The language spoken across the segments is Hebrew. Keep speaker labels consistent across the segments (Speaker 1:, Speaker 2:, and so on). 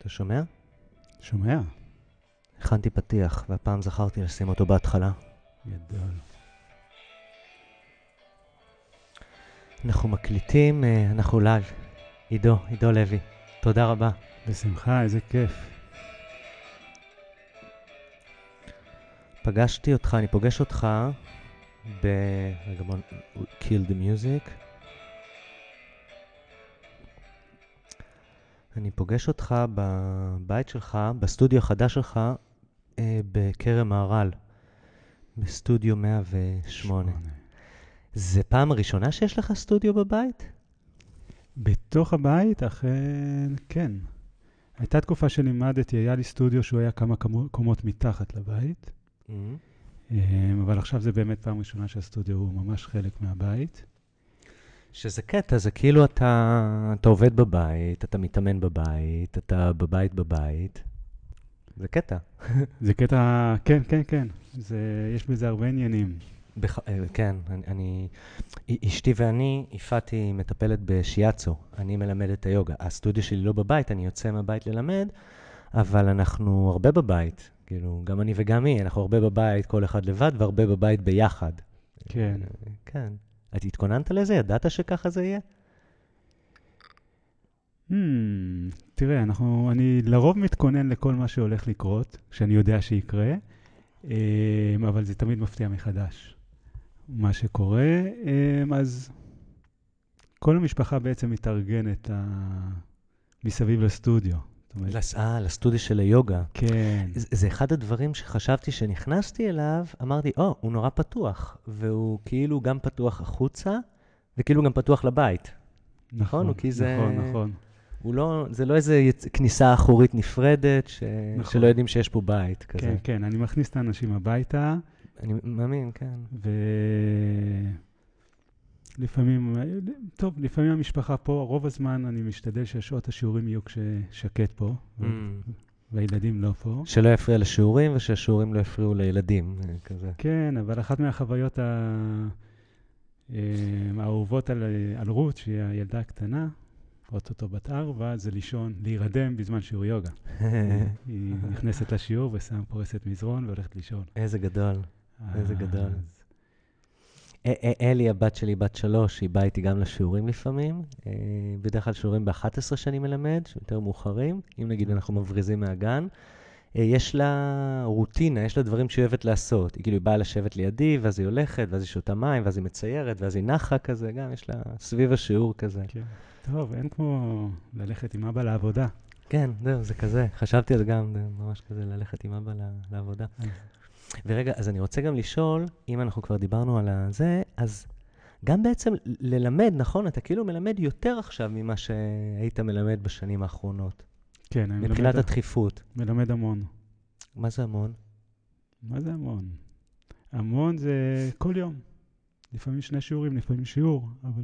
Speaker 1: אתה שומע?
Speaker 2: שומע?
Speaker 1: הכנתי פתיח, והפעם זכרתי לשים אותו בהתחלה.
Speaker 2: גדול.
Speaker 1: אנחנו מקליטים, אה, אנחנו live. עידו, עידו לוי, תודה רבה.
Speaker 2: בשמחה, איזה כיף.
Speaker 1: פגשתי אותך, אני פוגש אותך ב... רגע בוא... kill the music. אני פוגש אותך בבית שלך, בסטודיו החדש שלך, אה, בכרם מהר"ל, בסטודיו 108.
Speaker 2: שמונה.
Speaker 1: זה פעם הראשונה שיש לך סטודיו בבית?
Speaker 2: בתוך הבית, אכן, כן. הייתה תקופה שלימדתי, היה לי סטודיו שהוא היה כמה קומות מתחת לבית,
Speaker 1: Mm.
Speaker 2: אמ, אבל עכשיו זה באמת פעם ראשונה שהסטודיו הוא ממש חלק מהבית.
Speaker 1: שזה קטע, זה כאילו אתה, אתה עובד בבית, אתה מתאמן בבית, אתה בבית בבית. זה קטע.
Speaker 2: זה קטע, כן, כן, כן. זה, יש בזה הרבה עניינים.
Speaker 1: בח... אה, כן, אני, אני... אשתי ואני, יפעתי מטפלת בשיאצו, אני מלמד את היוגה. הסטודיו שלי לא בבית, אני יוצא מהבית ללמד, אבל אנחנו הרבה בבית. כאילו, גם אני וגם היא, אנחנו הרבה בבית, כל אחד לבד, והרבה בבית ביחד.
Speaker 2: כן.
Speaker 1: אה, כן. את התכוננת לזה? ידעת שככה זה יהיה?
Speaker 2: Hmm, תראה, אנחנו, אני לרוב מתכונן לכל מה שהולך לקרות, שאני יודע שיקרה, אמ, אבל זה תמיד מפתיע מחדש. מה שקורה, אמ, אז כל המשפחה בעצם מתארגנת ה- מסביב לסטודיו.
Speaker 1: אה, לסטודיו של היוגה.
Speaker 2: כן,
Speaker 1: זה זה אחד הדברים שחשבתי שנכנסתי אליו, אמרתי, או, הוא נורא פתוח, והוא כאילו גם פתוח החוצה, וכאילו גם פתוח לבית.
Speaker 2: נכון,
Speaker 1: כי זה-
Speaker 2: נכון, נכון.
Speaker 1: הוא לא, זה לא איזה יצ... כניסה אחורית נפרדת, ש...
Speaker 2: נכון.
Speaker 1: שלא יודעים שיש פה בית כזה.
Speaker 2: כן, כן, אני מכניס את האנשים הביתה,
Speaker 1: אני מאמין, כן.
Speaker 2: ולפעמים, טוב, לפעמים המשפחה פה, רוב הזמן אני משתדל ששעות השיעורים יהיו כששקט פה,
Speaker 1: Mm.
Speaker 2: והילדים לא פה.
Speaker 1: שלא יפריע לשיעורים, ושהשיעורים לא יפריעו לילדים, כזה.
Speaker 2: כן, אבל אחת מהחוויות ה- אה, האהובות על, על רות, שהיא הילדה הקטנה, אוטוטו בת ארבע, זה לישון, להירדם בזמן שיעור יוגה. היא נכנסת לשיעור ושם פורסת מזרון והולכת לישון.
Speaker 1: איזה גדול. איזה גדול. אלי, הבת שלי, בת שלוש, היא באה איתי גם לשיעורים לפעמים. אה, בדרך כלל שיעורים ב-11 שאני מלמד, שהם יותר מאוחרים, אם נגיד אנחנו מבריזים מהגן. אה, יש לה רוטינה, יש לה דברים שהיא אוהבת לעשות. היא כאילו היא באה לשבת לידי, ואז היא הולכת, ואז היא שותה מים, ואז היא מציירת, ואז היא נחה כזה, גם יש לה סביב השיעור כזה.
Speaker 2: כן. טוב, אין כמו ללכת עם אבא לעבודה.
Speaker 1: כן, זהו, זה כזה. חשבתי על זה גם, ממש כזה ללכת עם אבא לעבודה. ורגע, אז אני רוצה גם לשאול, אם אנחנו כבר דיברנו על הזה, אז גם בעצם ללמד, נכון? אתה כאילו מלמד יותר עכשיו ממה שהיית מלמד בשנים האחרונות,
Speaker 2: כן, אני
Speaker 1: מבחינת
Speaker 2: מלמד,
Speaker 1: הדחיפות.
Speaker 2: מלמד המון.
Speaker 1: מה זה המון?
Speaker 2: מה זה המון? המון זה כל יום. לפעמים שני שיעורים, לפעמים שיעור, אבל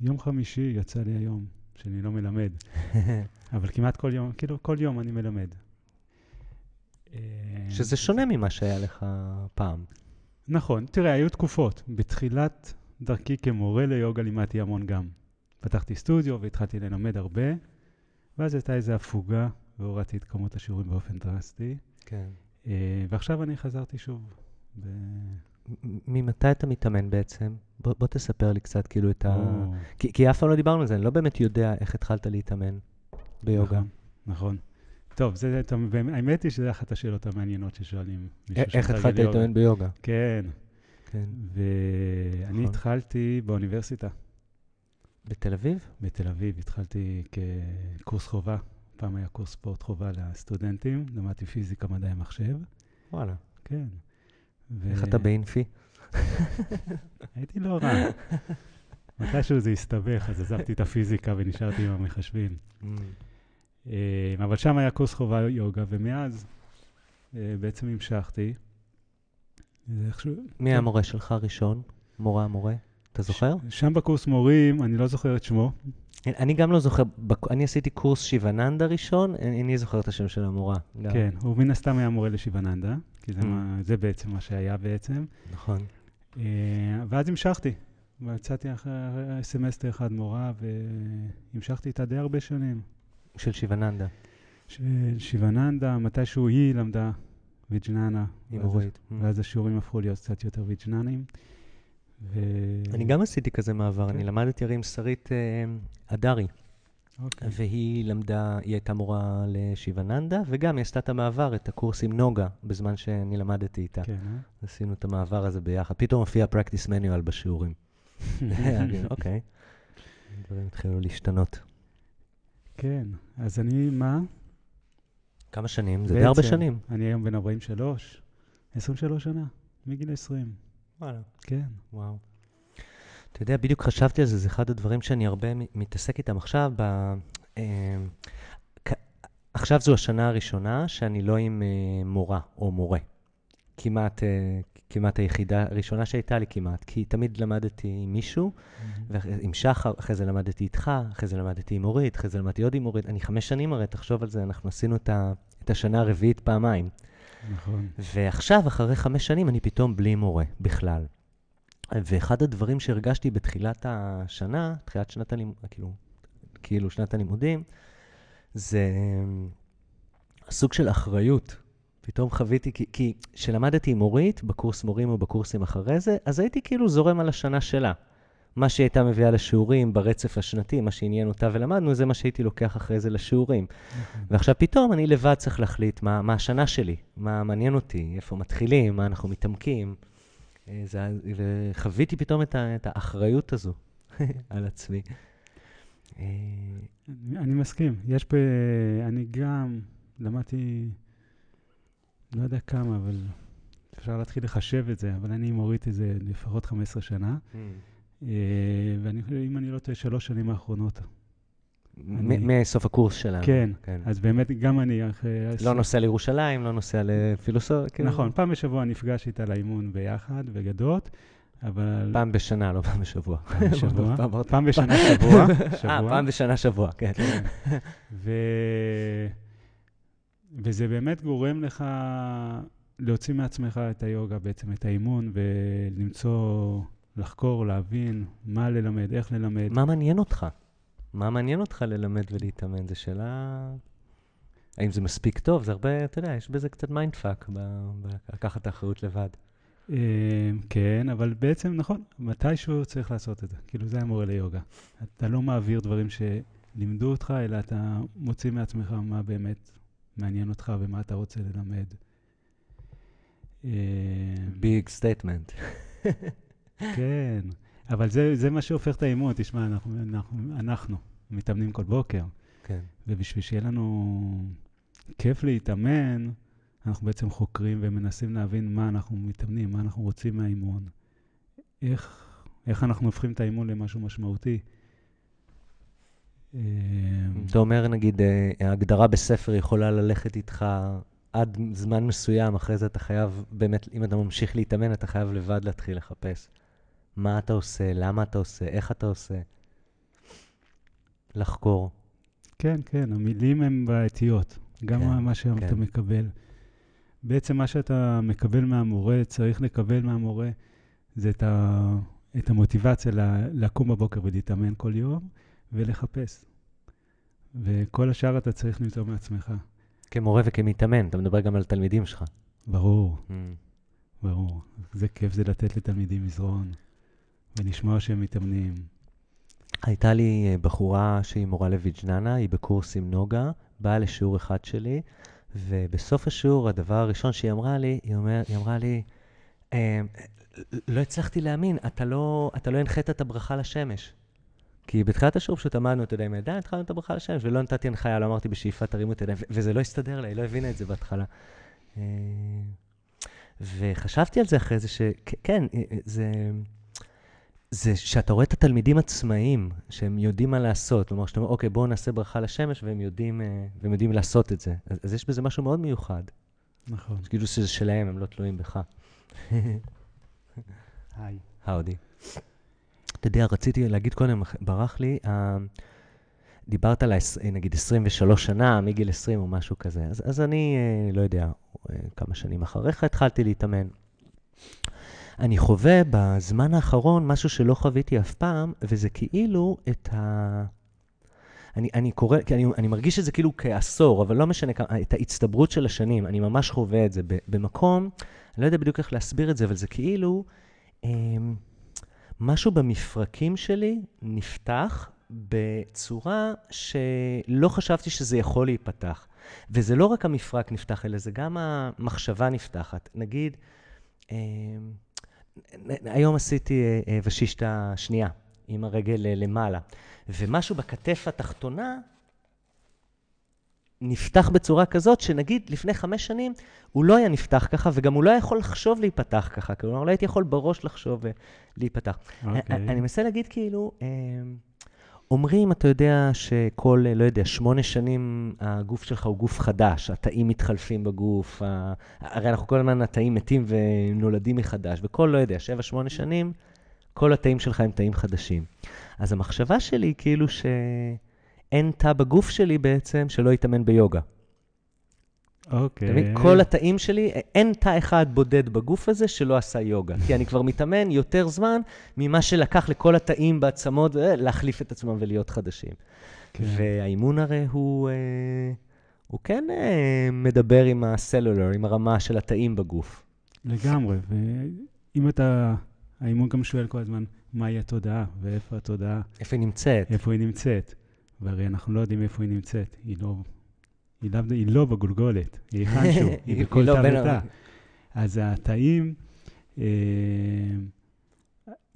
Speaker 2: יום חמישי יצא לי היום שאני לא מלמד. אבל כמעט כל יום, כאילו כל יום אני מלמד. אה,
Speaker 1: שזה שונה ממה שהיה לך פעם.
Speaker 2: נכון, תראה, היו תקופות. בתחילת דרכי כמורה ליוגה לימדתי המון גם. פתחתי סטודיו והתחלתי ללמד הרבה, ואז הייתה איזו הפוגה והורדתי את כמות השיעורים באופן דרסטי.
Speaker 1: כן.
Speaker 2: אה, ועכשיו אני חזרתי שוב. ב...
Speaker 1: ממתי אתה מתאמן בעצם? בוא, בוא תספר לי קצת כאילו את ה...
Speaker 2: או,
Speaker 1: כי, כי אף פעם לא דיברנו על זה, אני לא באמת יודע איך התחלת להתאמן ביוגה.
Speaker 2: נכון, נכון. טוב, זה, האמת היא שזו אחת השאלות המעניינות ששואלים. מישהו
Speaker 1: א- איך התחלת. להתאמן ביוגה?
Speaker 2: כן,
Speaker 1: כן.
Speaker 2: ואני
Speaker 1: נכון.
Speaker 2: התחלתי באוניברסיטה
Speaker 1: בתל אביב?
Speaker 2: בתל אביב, התחלתי כקורס חובה. פעם היה קורס ספורט חובה לסטודנטים, למדתי פיזיקה, מדעי המחשב.
Speaker 1: וואלה.
Speaker 2: כן. ו-
Speaker 1: איך אתה באינפי?
Speaker 2: הייתי לא רע. מתישהו זה הסתבך, אז עזבתי את הפיזיקה ונשארתי עם המחשבים. אה, אבל שם היה קורס חובה יוגה, ומאז אה, בעצם המשכתי.
Speaker 1: מי המורה שלך הראשון? מורה המורה? אתה זוכר?
Speaker 2: שם בקורס מורים, אני לא זוכר את שמו.
Speaker 1: אני גם לא זוכר, אני עשיתי קורס שיבננדה ראשון, אני זוכר את השם של המורה.
Speaker 2: כן, הוא מן הסתם היה מורה לשיבננדה, כי זה,
Speaker 1: Mm.
Speaker 2: זה בעצם מה שהיה בעצם.
Speaker 1: נכון.
Speaker 2: אה, ואז המשכתי. ומצאתי אחרי סמסטר אחד מורה, והמשכתי איתה די הרבה שנים.
Speaker 1: של שיבננדה.
Speaker 2: של שיבננדה, מתישהו היא למדה ויג'ננה.
Speaker 1: עם
Speaker 2: ואז-
Speaker 1: אורית.
Speaker 2: ואז השיעורים הפכו להיות קצת יותר ויג'ננים. ו...
Speaker 1: אני גם עשיתי כזה מעבר, אני
Speaker 2: כן.
Speaker 1: למדתי הרי עם שרית אה, הדרי,
Speaker 2: אוקיי.
Speaker 1: והיא למדה, היא הייתה מורה לשיבננדה, וגם היא עשתה את המעבר, את הקורס עם נוגה, בזמן שאני למדתי איתה.
Speaker 2: כן, אה?
Speaker 1: עשינו את המעבר הזה ביחד. פתאום הופיע practice manual בשיעורים. אוקיי. דברים התחילו להשתנות.
Speaker 2: כן, אז אני, מה?
Speaker 1: כמה שנים? זה די הרבה שנים.
Speaker 2: אני היום בן 43, 23 שנה, מגיל 20,
Speaker 1: וואלה.
Speaker 2: כן.
Speaker 1: וואו. אתה יודע, בדיוק חשבתי על זה, זה אחד הדברים שאני הרבה מתעסק איתם עכשיו. ב, אה, עכשיו זו השנה הראשונה שאני לא עם אה, מורה או מורה. כמעט, אה, כמעט היחידה הראשונה שהייתה לי כמעט, כי תמיד למדתי עם מישהו, ועם שחר, אחרי זה למדתי איתך, אחרי זה למדתי עם אורית, אחרי זה למדתי עוד עם אורית. אני חמש שנים הרי, תחשוב על זה, אנחנו עשינו את, ה, את השנה הרביעית פעמיים.
Speaker 2: נכון.
Speaker 1: ועכשיו, אחרי חמש שנים, אני פתאום בלי מורה בכלל. ואחד הדברים שהרגשתי בתחילת השנה, תחילת שנת הלימודים, כאילו, כאילו שנת הלימודים, זה אמ, סוג של אחריות. פתאום חוויתי, כי- כי כשלמדתי עם אורית, בקורס מורים או בקורסים אחרי זה, אז הייתי כאילו זורם על השנה שלה. מה שהיא הייתה מביאה לשיעורים ברצף השנתי, מה שעניין אותה ולמדנו, זה מה שהייתי לוקח אחרי זה לשיעורים.
Speaker 2: נכון.
Speaker 1: ועכשיו פתאום אני לבד צריך להחליט מה, מה השנה שלי, מה מעניין אותי, איפה מתחילים, מה אנחנו מתעמקים. אה, זה, וחוויתי פתאום את, ה, את האחריות הזו על עצמי. אה,
Speaker 2: אני, אני מסכים. יש ב... אני גם למדתי, לא יודע כמה, אבל אפשר להתחיל לחשב את זה, אבל אני עם אורית איזה לפחות 15 שנה, אה, ואני חושב, אם אני לא טועה, שלוש שנים האחרונות. אני-
Speaker 1: מסוף הקורס שלנו.
Speaker 2: כן,
Speaker 1: כן.
Speaker 2: אז באמת גם אני אחרי...
Speaker 1: לא נוסע לירושלים, לא נוסע לפילוסופיה.
Speaker 2: נכון, פעם בשבוע נפגש איתה לאימון ביחד, בגדות, אבל...
Speaker 1: פעם בשנה, לא פעם בשבוע.
Speaker 2: פעם בשבוע. בשנה שבוע.
Speaker 1: אה. פעם בשנה שבוע, כן.
Speaker 2: כן. ו... וזה באמת גורם לך להוציא מעצמך את היוגה, בעצם את האימון, ולמצוא, לחקור, להבין מה ללמד, איך ללמד.
Speaker 1: מה מעניין אותך? מה מעניין אותך ללמד ולהתאמן? זו שאלה... האם זה מספיק טוב? זה הרבה, אתה יודע, יש בזה קצת mind fuck, בלקחת את האחריות לבד.
Speaker 2: אה, כן, אבל בעצם, נכון, מתישהו צריך לעשות את זה. כאילו, זה המורה ליוגה. אתה לא מעביר דברים שלימדו אותך, אלא אתה מוציא מעצמך מה באמת מעניין אותך ומה אתה רוצה ללמד. אה,
Speaker 1: big statement.
Speaker 2: כן, אבל זה, זה מה שהופך את האימון. תשמע, אנחנו, אנחנו, אנחנו מתאמנים כל בוקר,
Speaker 1: כן.
Speaker 2: ובשביל שיהיה לנו כיף להתאמן, אנחנו בעצם חוקרים ומנסים להבין מה אנחנו מתאמנים, מה אנחנו רוצים מהאימון, איך, איך אנחנו הופכים את האימון למשהו משמעותי.
Speaker 1: אתה אומר, נגיד, אה, ההגדרה בספר יכולה ללכת איתך עד זמן מסוים, אחרי זה אתה חייב, באמת, אם אתה ממשיך להתאמן, אתה חייב לבד להתחיל לחפש. מה אתה עושה, למה אתה עושה, איך אתה עושה. לחקור.
Speaker 2: כן, כן, המילים הן בעייתיות, גם
Speaker 1: כן,
Speaker 2: מה שאתה
Speaker 1: כן.
Speaker 2: מקבל. בעצם מה שאתה מקבל מהמורה, צריך לקבל מהמורה, זה את, ה, את המוטיבציה ל- לקום בבוקר ולהתאמן כל יום ולחפש. וכל השאר אתה צריך למצוא מעצמך.
Speaker 1: כמורה וכמתאמן, אתה מדבר גם על תלמידים שלך.
Speaker 2: ברור,
Speaker 1: Mm.
Speaker 2: ברור. זה כיף זה לתת לתלמידים מזרון ולשמוע שהם מתאמנים.
Speaker 1: הייתה לי אה, בחורה שהיא מורה לויג'ננה, היא בקורס עם נוגה, באה לשיעור אחד שלי, ובסוף השיעור, הדבר הראשון שהיא אמרה לי, היא, אומר, היא אמרה לי, "אה, לא הצלחתי להאמין, אתה לא, אתה לא הנחית את הברכה לשמש. כי בתחילת השיעור פשוט יודע, עם הידיים, התחלנו את הברכה לשמש, ולא נתתי הנחיה, לא אמרתי בשאיפה תרימו את הידיים, וזה לא הסתדר לה, היא לא הבינה את זה בהתחלה. אה, וחשבתי על זה אחרי זה, שכן, זה... זה שאתה רואה את התלמידים עצמאיים, שהם יודעים מה לעשות. כלומר, שאתה אומר, אוקיי, בואו נעשה ברכה לשמש, והם יודעים, אה, והם יודעים לעשות את זה. אז, אז יש בזה משהו מאוד מיוחד.
Speaker 2: נכון.
Speaker 1: כאילו שזה שלהם, הם לא תלויים בך.
Speaker 2: היי.
Speaker 1: האודי. אתה יודע, רציתי להגיד קודם, ברח לי, אה, דיברת על, אה, נגיד, 23 שנה, מגיל 20 או משהו כזה. אז, אז אני, אה, לא יודע, אה, כמה שנים אחריך התחלתי להתאמן. אני חווה בזמן האחרון משהו שלא חוויתי אף פעם, וזה כאילו את ה... אני, אני קורא, כי אני, אני מרגיש את זה כאילו כעשור, אבל לא משנה כמה, את ההצטברות של השנים, אני ממש חווה את זה במקום, אני לא יודע בדיוק איך להסביר את זה, אבל זה כאילו, אה, משהו במפרקים שלי נפתח בצורה שלא חשבתי שזה יכול להיפתח. וזה לא רק המפרק נפתח, אלא זה גם המחשבה נפתחת. נגיד, אה, היום עשיתי אה, אה, ושישתה שנייה, עם הרגל למעלה, ומשהו בכתף התחתונה נפתח בצורה כזאת, שנגיד לפני חמש שנים הוא לא היה נפתח ככה, וגם הוא לא היה יכול לחשוב להיפתח ככה, כלומר, לא הייתי יכול בראש לחשוב להיפתח. Okay. אוקיי. אני מנסה להגיד כאילו, אומרים, אתה יודע, שכל, לא יודע, שמונה שנים הגוף שלך הוא גוף חדש, התאים מתחלפים בגוף, ה... הרי אנחנו כל הזמן, התאים מתים ונולדים מחדש, וכל, לא יודע, שבע, שמונה שנים, כל התאים שלך הם תאים חדשים. אז המחשבה שלי היא כאילו שאין תא בגוף שלי בעצם שלא יתאמן ביוגה.
Speaker 2: אוקיי. Okay.
Speaker 1: כל התאים שלי, אין תא אחד בודד בגוף הזה שלא עשה יוגה. כי אני כבר מתאמן יותר זמן ממה שלקח לכל התאים בעצמות אה, להחליף את עצמם ולהיות חדשים. כן. והאימון הרי הוא, אה, הוא כן אה, מדבר עם הסלולר, עם הרמה של התאים בגוף.
Speaker 2: לגמרי, ואם אתה, האימון גם שואל כל הזמן, מהי התודעה ואיפה התודעה.
Speaker 1: איפה היא נמצאת.
Speaker 2: איפה היא נמצאת. והרי אנחנו לא יודעים איפה היא נמצאת, היא לא היא לאו, היא לא בגולגולת, היא היכנשהו, היא בכל לא תא ותא. אז התאים, אה,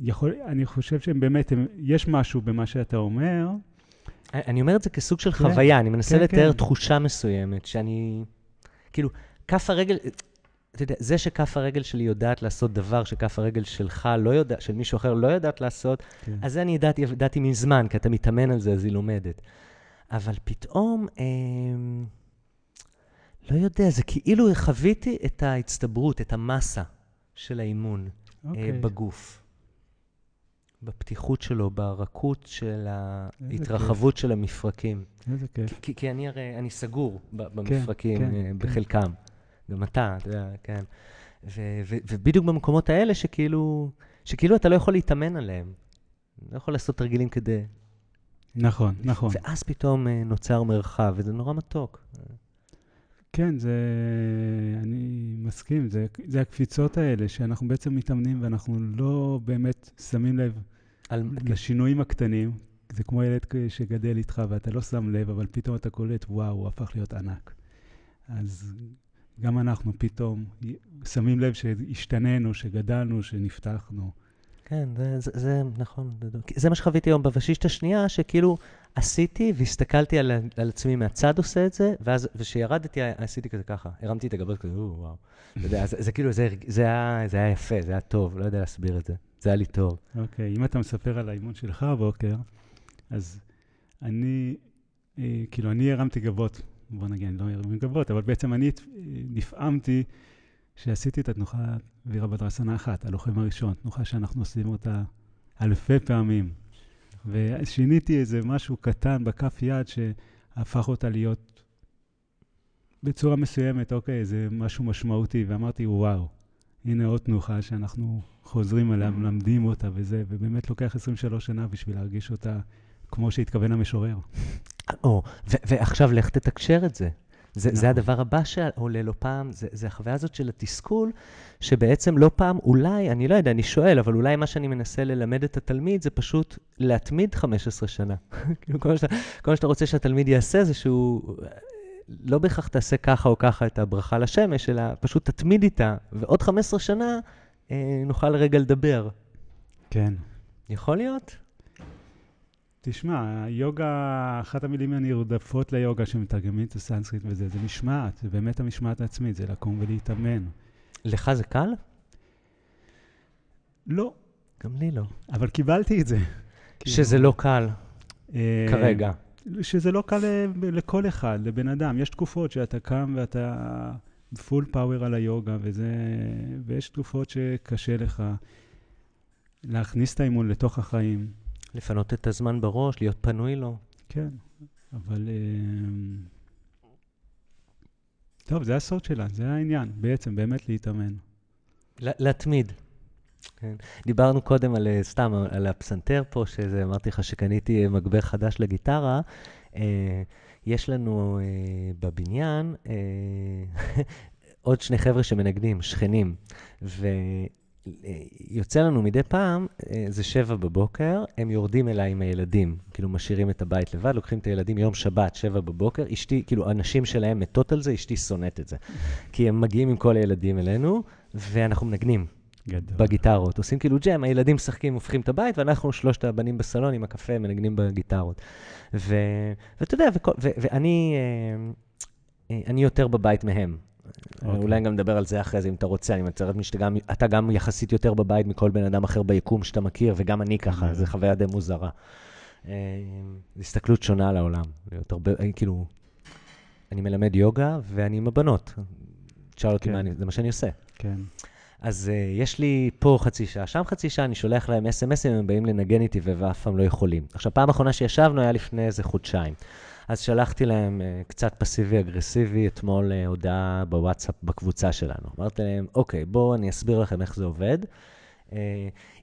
Speaker 2: יכול, אני חושב שהם באמת, הם, יש משהו במה שאתה אומר.
Speaker 1: אני אומר את זה כסוג של כן, חוויה, אני מנסה כן, לתאר כן. תחושה מסוימת, שאני, כאילו, כף הרגל, אתה יודע, זה שכף הרגל שלי יודעת לעשות דבר שכף הרגל שלך לא יודעת, של מישהו אחר לא יודעת לעשות, כן. אז זה אני ידעתי, ידעתי מזמן, כי אתה מתאמן על זה, אז היא לומדת. אבל פתאום, אה, לא יודע, זה כאילו חוויתי את ההצטברות, את המסה של האימון. אה, אוקיי. בגוף. בפתיחות שלו, ברכות של ההתרחבות של המפרקים.
Speaker 2: איזה כיף.
Speaker 1: כי, כי אני הרי, אני סגור כן, במפרקים כן, כן, בחלקם. כן. גם אתה, אתה יודע, כן. ו- ו- ובדיוק במקומות האלה שכאילו, שכאילו אתה לא יכול להתאמן עליהם. לא יכול לעשות תרגילים כדי
Speaker 2: נכון, נכון.
Speaker 1: ואז פתאום אה, נוצר מרחב, וזה נורא מתוק.
Speaker 2: כן, זה... אני מסכים, זה, זה הקפיצות האלה, שאנחנו בעצם מתאמנים ואנחנו לא באמת שמים לב על... לשינויים הקטנים. זה כמו ילד שגדל איתך ואתה לא שם לב, אבל פתאום אתה קולט, וואו, הוא הפך להיות ענק. אז גם אנחנו פתאום שמים לב שהשתננו, שגדלנו, שנפתחנו.
Speaker 1: כן, זה, זה, זה נכון. זה, מה שחוויתי היום בבשישת השנייה, שכאילו עשיתי והסתכלתי על, על עצמי מהצד עושה את זה, ואז כשירדתי עשיתי כזה ככה, הרמתי את הגבות כזה, וואו. אתה יודע, זה, זה כאילו, זה, זה, היה, זה היה יפה, זה היה טוב, לא יודע להסביר את זה. זה היה לי טוב.
Speaker 2: אוקיי, okay, אם אתה מספר על האימון שלך הבוקר, אז אני, אה, כאילו, אני הרמתי גבות, בוא נגיד, אני לא הרמתי גבות, אבל בעצם אני נפעמתי שעשיתי את התנוחה וירה בדרסנה אחת, הלוחם הראשון, תנוחה שאנחנו עושים אותה אלפי פעמים. ושיניתי איזה משהו קטן בכף יד שהפך אותה להיות בצורה מסוימת, אוקיי, זה משהו משמעותי, ואמרתי, וואו, הנה עוד תנוחה שאנחנו חוזרים עליה, מלמדים אותה וזה, ובאמת לוקח 23 שנה בשביל להרגיש אותה כמו שהתכוון המשורר.
Speaker 1: או, ועכשיו לך תתקשר את זה. זה, נכון. זה הדבר הבא שעולה לא פעם, זה, זה החוויה הזאת של התסכול, שבעצם לא פעם, אולי, אני לא יודע, אני שואל, אבל אולי מה שאני מנסה ללמד את התלמיד זה פשוט להתמיד 15 שנה. כאילו, כל, שאתה, כל מה שאתה רוצה שהתלמיד יעשה זה שהוא... לא בהכרח תעשה ככה או ככה את הברכה לשמש, אלא פשוט תתמיד איתה, ועוד 15 שנה אה, נוכל רגע לדבר.
Speaker 2: כן.
Speaker 1: יכול להיות?
Speaker 2: תשמע, יוגה, אחת המילים הנרדפות ליוגה שמתרגמים את הסנסקריט וזה, זה משמעת, זה באמת המשמעת העצמית, זה לקום ולהתאמן.
Speaker 1: לך זה קל?
Speaker 2: לא.
Speaker 1: גם לי לא.
Speaker 2: אבל קיבלתי את זה.
Speaker 1: שזה לא קל, אה, כרגע.
Speaker 2: שזה לא קל לכל אחד, לבן אדם. יש תקופות שאתה קם ואתה פול פאוור על היוגה, וזה, ויש תקופות שקשה לך להכניס את האימון לתוך החיים.
Speaker 1: לפנות את הזמן בראש, להיות פנוי לו.
Speaker 2: כן, אבל... אמ, טוב, זה הסוד שלה, זה העניין, בעצם, באמת להתאמן.
Speaker 1: להתמיד. כן. דיברנו קודם על, אה, סתם, על הפסנתר פה, שזה, אמרתי לך שקניתי מגבר חדש לגיטרה. אה, יש לנו אה, בבניין אה, עוד שני חבר'ה שמנגנים, שכנים, ויוצא לנו מדי פעם, אה, זה שבע בבוקר, הם יורדים אליי עם הילדים, כאילו משאירים את הבית לבד, לוקחים את הילדים יום שבת, שבע בבוקר, אשתי, כאילו הנשים שלהם מתות על זה, אשתי שונאת את זה. כי הם מגיעים עם כל הילדים אלינו, ואנחנו מנגנים.
Speaker 2: גדול.
Speaker 1: בגיטרות. עושים כאילו ג'ם, הילדים משחקים, הופכים את הבית, ואנחנו שלושת הבנים בסלון עם הקפה מנגנים בגיטרות. ו, ואתה יודע, וכל, ו, ואני אה, אה, אני יותר בבית מהם.
Speaker 2: אוקיי.
Speaker 1: אולי גם נדבר על זה אחרי זה, אם אתה רוצה. אני מצטער שאתה אתה גם יחסית יותר בבית מכל בן אדם אחר ביקום שאתה מכיר, וגם אני ככה,
Speaker 2: כן.
Speaker 1: זו חוויה די מוזרה. זו הסתכלות שונה על העולם. להיות הרבה, אה, כאילו, אני מלמד יוגה, ואני עם הבנות. תשאל אותי
Speaker 2: כן.
Speaker 1: מה אני, זה מה שאני עושה.
Speaker 2: כן.
Speaker 1: אז uh, יש לי פה חצי שעה, שם חצי שעה, אני שולח להם אס.אם.אסים, הם באים לנגן איתי ואף פעם לא יכולים. עכשיו, פעם אחרונה שישבנו היה לפני איזה חודשיים. אז שלחתי להם uh, קצת פסיבי-אגרסיבי, אתמול uh, הודעה בוואטסאפ בקבוצה שלנו. אמרתי להם, אוקיי, בואו אני אסביר לכם איך זה עובד. Uh,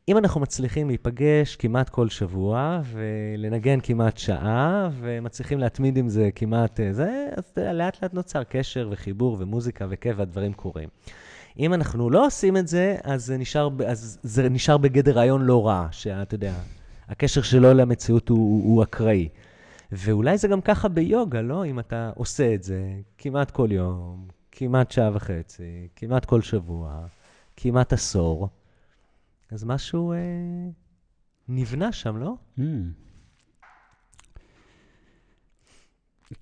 Speaker 1: אם אנחנו מצליחים להיפגש כמעט כל שבוע ולנגן כמעט שעה, ומצליחים להתמיד עם זה כמעט זה, אז לאט לאט נוצר קשר וחיבור ומוזיקה וכיף והדברים קורים. אם אנחנו לא עושים את זה, אז זה נשאר, אז זה נשאר בגדר רעיון לא רע, שאתה יודע, הקשר שלו למציאות הוא, הוא, הוא אקראי. ואולי זה גם ככה ביוגה, לא? אם אתה עושה את זה כמעט כל יום, כמעט שעה וחצי, כמעט כל שבוע, כמעט עשור, אז משהו אה, נבנה שם, לא?
Speaker 2: Mm.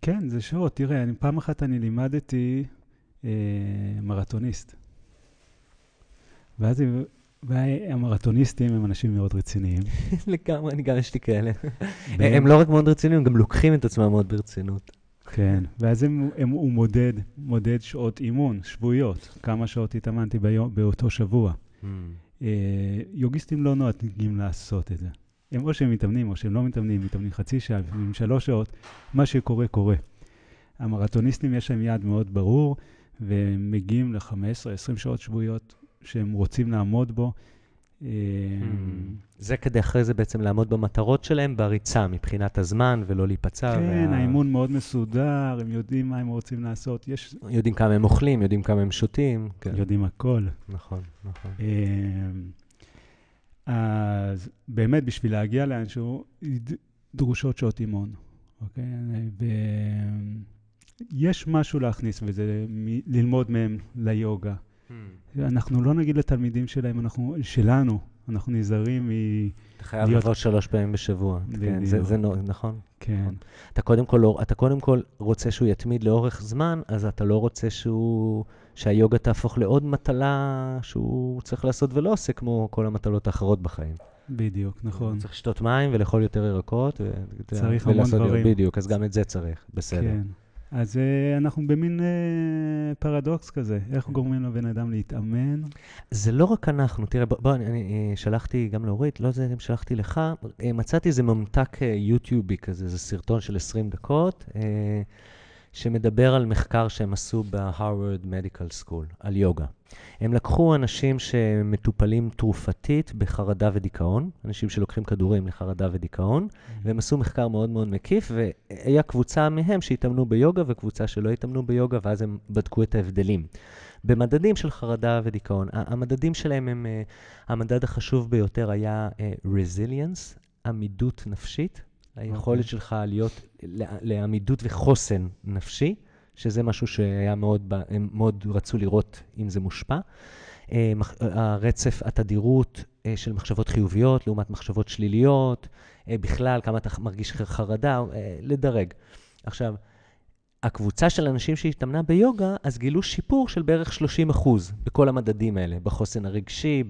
Speaker 2: כן, זה שעות. תראה, אני, פעם אחת אני לימדתי אה, מרתוניסט. ואז והמרתוניסטים הם אנשים מאוד רציניים.
Speaker 1: לגמרי, אני גם יש לי כאלה. הם לא רק מאוד רציניים, הם גם לוקחים את עצמם מאוד ברצינות.
Speaker 2: כן, ואז הם, הם, הוא מודד, מודד שעות אימון, שבועיות, כמה שעות התאמנתי ביום, באותו שבוע. אה, יוגיסטים לא נוהגים לעשות את זה. הם או שהם מתאמנים או שהם לא מתאמנים, מתאמנים חצי שעה, לפעמים שלוש שעות, מה שקורה, קורה. המרתוניסטים יש להם יעד מאוד ברור, והם מגיעים ל-15-20 שעות שבועיות שהם רוצים לעמוד בו. אה,
Speaker 1: זה כדי אחרי זה בעצם לעמוד במטרות שלהם בריצה, מבחינת הזמן, ולא להיפצע.
Speaker 2: כן,
Speaker 1: וה-
Speaker 2: האימון מאוד מסודר, הם יודעים מה הם רוצים לעשות, יש,
Speaker 1: יודעים כמה הם אוכלים, יודעים כמה הם שותים. כן.
Speaker 2: יודעים הכל.
Speaker 1: נכון, נכון.
Speaker 2: אמ, אז באמת, בשביל להגיע לאנשהו, דרושות שעות אימון, אוקיי? ויש משהו להכניס, וזה ללמוד מהם ליוגה. אנחנו לא נגיד לתלמידים שלהם, אנחנו, שלנו, אנחנו נזהרים מ...
Speaker 1: אתה חייב
Speaker 2: להיות-
Speaker 1: לבוא שלוש פעמים בשבוע. כן, זה. זה נו- נכון.
Speaker 2: כן,
Speaker 1: אתה קודם, כל, לא- אתה קודם כל רוצה שהוא יתמיד לאורך זמן, אז אתה לא רוצה שהוא, שהיוגה תהפוך לעוד מטלה שהוא צריך לעשות ולא עושה כמו כל המטלות האחרות בחיים.
Speaker 2: בדיוק, נכון.
Speaker 1: צריך לשתות מים ולאכול יותר ירקות. ו-
Speaker 2: צריך המון דברים.
Speaker 1: בדיוק, אז גם את זה צריך, בסדר.
Speaker 2: כן. אז אה, אנחנו במין אה, פרדוקס כזה, איך גורמים לבן אדם להתאמן?
Speaker 1: זה לא רק אנחנו, תראה, בוא, בוא אני, אני אה, שלחתי גם לאורית, לא אם שלחתי לך, מצאתי איזה ממתק יוטיובי כזה, זה סרטון של 20 דקות, שמדבר על מחקר שהם עשו בהרווארד מדיקל סקול, על יוגה. הם לקחו אנשים שמטופלים תרופתית בחרדה ודיכאון, אנשים שלוקחים כדורים לחרדה ודיכאון, והם עשו מחקר מאוד מאוד מקיף, והיה קבוצה מהם שהתאמנו ביוגה וקבוצה שלא התאמנו ביוגה, ואז הם בדקו את ההבדלים. במדדים של חרדה ודיכאון, המדדים שלהם הם, אה, המדד החשוב ביותר היה אה, resilience, עמידות נפשית, היכולת
Speaker 2: אוקיי.
Speaker 1: שלך להיות לעמידות וחוסן נפשי, שזה משהו שהיה מאוד, הם מאוד רצו לראות אם זה מושפע. אה, מח- הרצף, התדירות אה, של מחשבות חיוביות לעומת מחשבות שליליות, אה, בכלל, כמה אתה מרגיש חרדה, אה, לדרג. עכשיו, הקבוצה של אנשים שהתאמנה ביוגה, אז גילו שיפור של בערך 30 אחוז בכל המדדים האלה, בחוסן הרגשי,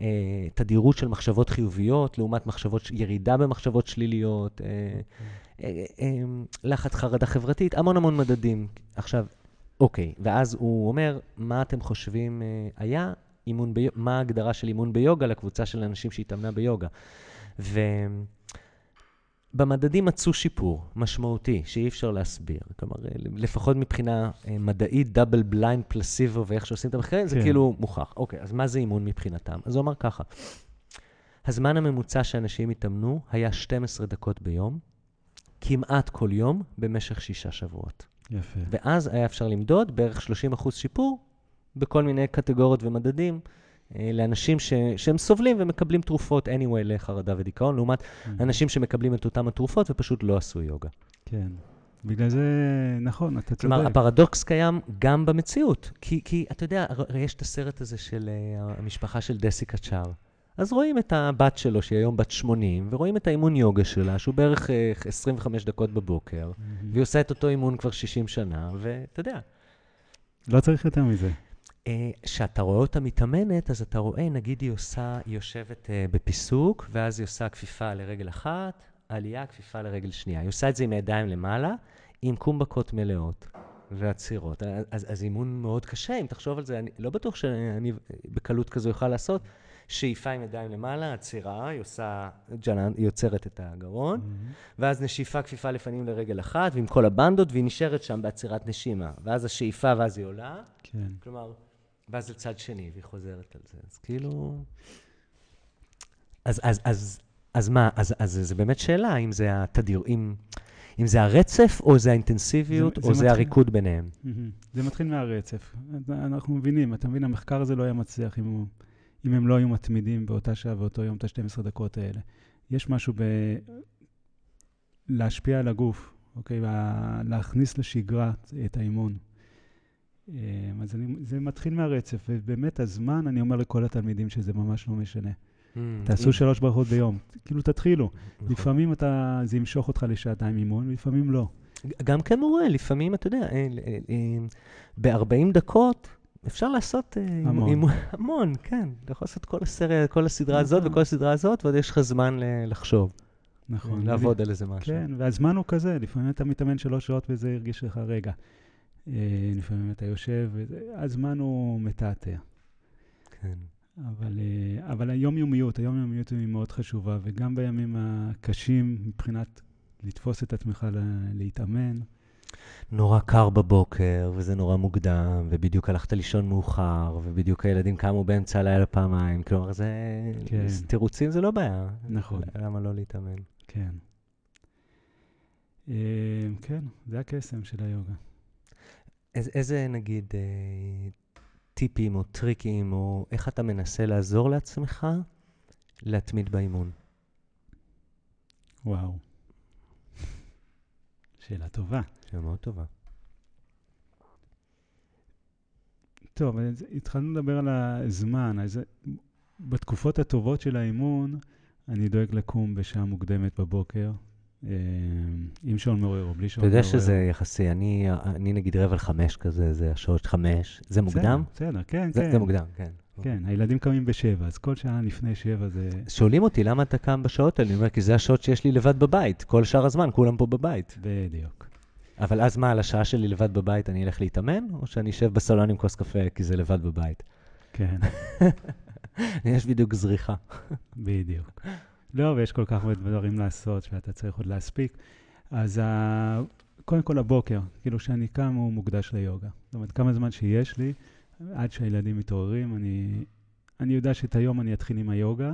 Speaker 1: בתדירות של מחשבות חיוביות, לעומת מחשבות, ירידה במחשבות שליליות, אה, אה, אה, לחץ חרדה חברתית, המון המון מדדים. עכשיו, אוקיי, ואז הוא אומר, מה אתם חושבים אה, היה אימון ביוגה, מה ההגדרה של אימון ביוגה לקבוצה של אנשים שהתאמנה ביוגה? ובמדדים מצאו שיפור משמעותי שאי אפשר להסביר. כלומר, אה, לפחות מבחינה אה, מדעית, דאבל בליינד פלסיבו ואיך שעושים את המחקרים, זה
Speaker 2: כן.
Speaker 1: כאילו מוכח. אוקיי, אז מה זה אימון מבחינתם? אז הוא אמר ככה, הזמן הממוצע שאנשים התאמנו היה 12 דקות ביום, כמעט כל יום במשך שישה שבועות.
Speaker 2: יפה.
Speaker 1: ואז היה אפשר למדוד בערך 30 אחוז שיפור בכל מיני קטגוריות ומדדים אה, לאנשים ש, שהם סובלים ומקבלים תרופות anyway לחרדה ודיכאון, לעומת אנשים שמקבלים את אותם התרופות ופשוט לא עשו יוגה.
Speaker 2: כן. בגלל זה, נכון, אתה צודק.
Speaker 1: כלומר, הפרדוקס קיים גם במציאות. כי, כי אתה יודע, יש את הסרט הזה של uh, המשפחה של דסי קצ'אר. אז רואים את הבת שלו, שהיא היום בת 80, ורואים את האימון יוגה שלה, שהוא בערך uh, 25 דקות בבוקר. והיא עושה את אותו אימון כבר 60 שנה, ואתה יודע,
Speaker 2: לא צריך יותר מזה.
Speaker 1: כשאתה רואה אותה מתאמנת, אז אתה רואה, נגיד היא עושה, היא יושבת uh, בפיסוק, ואז היא עושה כפיפה לרגל אחת, עלייה, כפיפה לרגל שנייה. היא עושה את זה עם הידיים למעלה, עם קומבקות מלאות ועצירות. אז, אז אימון מאוד קשה, אם תחשוב על זה, אני לא בטוח שאני בקלות כזו אוכל לעשות. שאיפה עם ידיים למעלה, עצירה, היא עושה, ג'לן, היא יוצרת את הגרון,
Speaker 2: מהמם.
Speaker 1: ואז נשיפה כפיפה לפנים לרגל אחת, ועם כל הבנדות, והיא נשארת שם בעצירת נשימה. ואז השאיפה, ואז היא עולה,
Speaker 2: כן.
Speaker 1: כלומר, ואז לצד שני, והיא חוזרת על זה. אז כאילו... אז, אז, אז, אז מה, אז, אז זה באמת שאלה, אם זה התדיר, אם, אם זה הרצף, או זה האינטנסיביות,
Speaker 2: זה-
Speaker 1: או
Speaker 2: זה
Speaker 1: זה
Speaker 2: מתחיל-
Speaker 1: הריקוד ביניהם.
Speaker 2: מהמם. זה מתחיל מהרצף. אנחנו מבינים, אתה מבין, המחקר הזה לא היה מצליח אם, הוא, אם הם לא היו מתמידים באותה שעה ואותו יום את ה-12 דקות האלה. יש משהו ב... להשפיע על הגוף, אוקיי? להכניס לשגרה את האימון. אה, אז אני, זה מתחיל מהרצף, ובאמת הזמן, אני אומר לכל התלמידים שזה ממש לא משנה. תעשו שלוש ברכות ביום, כאילו תתחילו.
Speaker 1: נכון.
Speaker 2: לפעמים אתה, זה ימשוך אותך לשעתיים אימון, לפעמים לא.
Speaker 1: גם כמורה, לפעמים, אתה יודע, אה, אה, ב-40 דקות אפשר לעשות... אה,
Speaker 2: המון.
Speaker 1: אימון- המון, כן. אתה יכול לעשות כל הסרט, כל הסדרה הזאת
Speaker 2: נכון.
Speaker 1: וכל הסדרה הזאת, ועוד יש לך זמן לחשוב,
Speaker 2: נכון.
Speaker 1: לעבוד על איזה משהו.
Speaker 2: כן, והזמן הוא כזה, לפעמים אתה מתאמן שלוש שעות וזה הרגיש לך רגע. אה, לפעמים אתה יושב, הזמן הוא מתעתע.
Speaker 1: כן.
Speaker 2: אבל, אה, אבל היומיומיות, היומיומיות היא מאוד חשובה, וגם בימים הקשים מבחינת לתפוס את עצמך להתאמן.
Speaker 1: נורא קר בבוקר, וזה נורא מוקדם, ובדיוק הלכת לישון מאוחר, ובדיוק הילדים קמו באמצע הלילה פעמיים. כלומר, זה...
Speaker 2: כן.
Speaker 1: תירוצים זה לא בעיה.
Speaker 2: נכון.
Speaker 1: למה לא להתאמן?
Speaker 2: כן. אה, כן, זה הקסם של היוגה.
Speaker 1: איזה, איזה נגיד, אה, טיפים או טריקים, או איך אתה מנסה לעזור לעצמך להתמיד באימון?
Speaker 2: וואו. שאלה טובה.
Speaker 1: שאלה מאוד טובה.
Speaker 2: טוב, אז התחלנו לדבר על הזמן. אז בתקופות הטובות של האימון, אני דואג לקום בשעה מוקדמת בבוקר, אה, עם שעון מעורר או בלי
Speaker 1: אתה
Speaker 2: שעון מעורר.
Speaker 1: יודע שזה יחסי, אני, אני נגיד רבע לחמש כזה, זה השעות חמש. זה מוקדם?
Speaker 2: בסדר, כן,
Speaker 1: זה,
Speaker 2: כן.
Speaker 1: זה מוקדם, כן.
Speaker 2: כן, הילדים קמים בשבע, אז כל שעה לפני שבע זה...
Speaker 1: שואלים אותי, למה אתה קם בשעות האלה? אני אומר, כי זה השעות שיש לי לבד בבית. כל שאר הזמן, כולם פה בבית.
Speaker 2: בדיוק.
Speaker 1: אבל אז מה, על השעה שלי לבד בבית אני אלך להתאמן? או שאני אשב בסלון עם כוס קפה כי זה לבד בבית?
Speaker 2: כן,
Speaker 1: יש בדיוק זריחה.
Speaker 2: בדיוק. לא, ויש כל כך הרבה דברים לעשות שאתה צריך עוד להספיק. אז ה... קודם כל הבוקר, כאילו כשאני קם הוא מוקדש ליוגה. זאת אומרת, כמה זמן שיש לי, עד שהילדים מתעוררים, אני, אני יודע שאת היום אני אתחיל עם היוגה,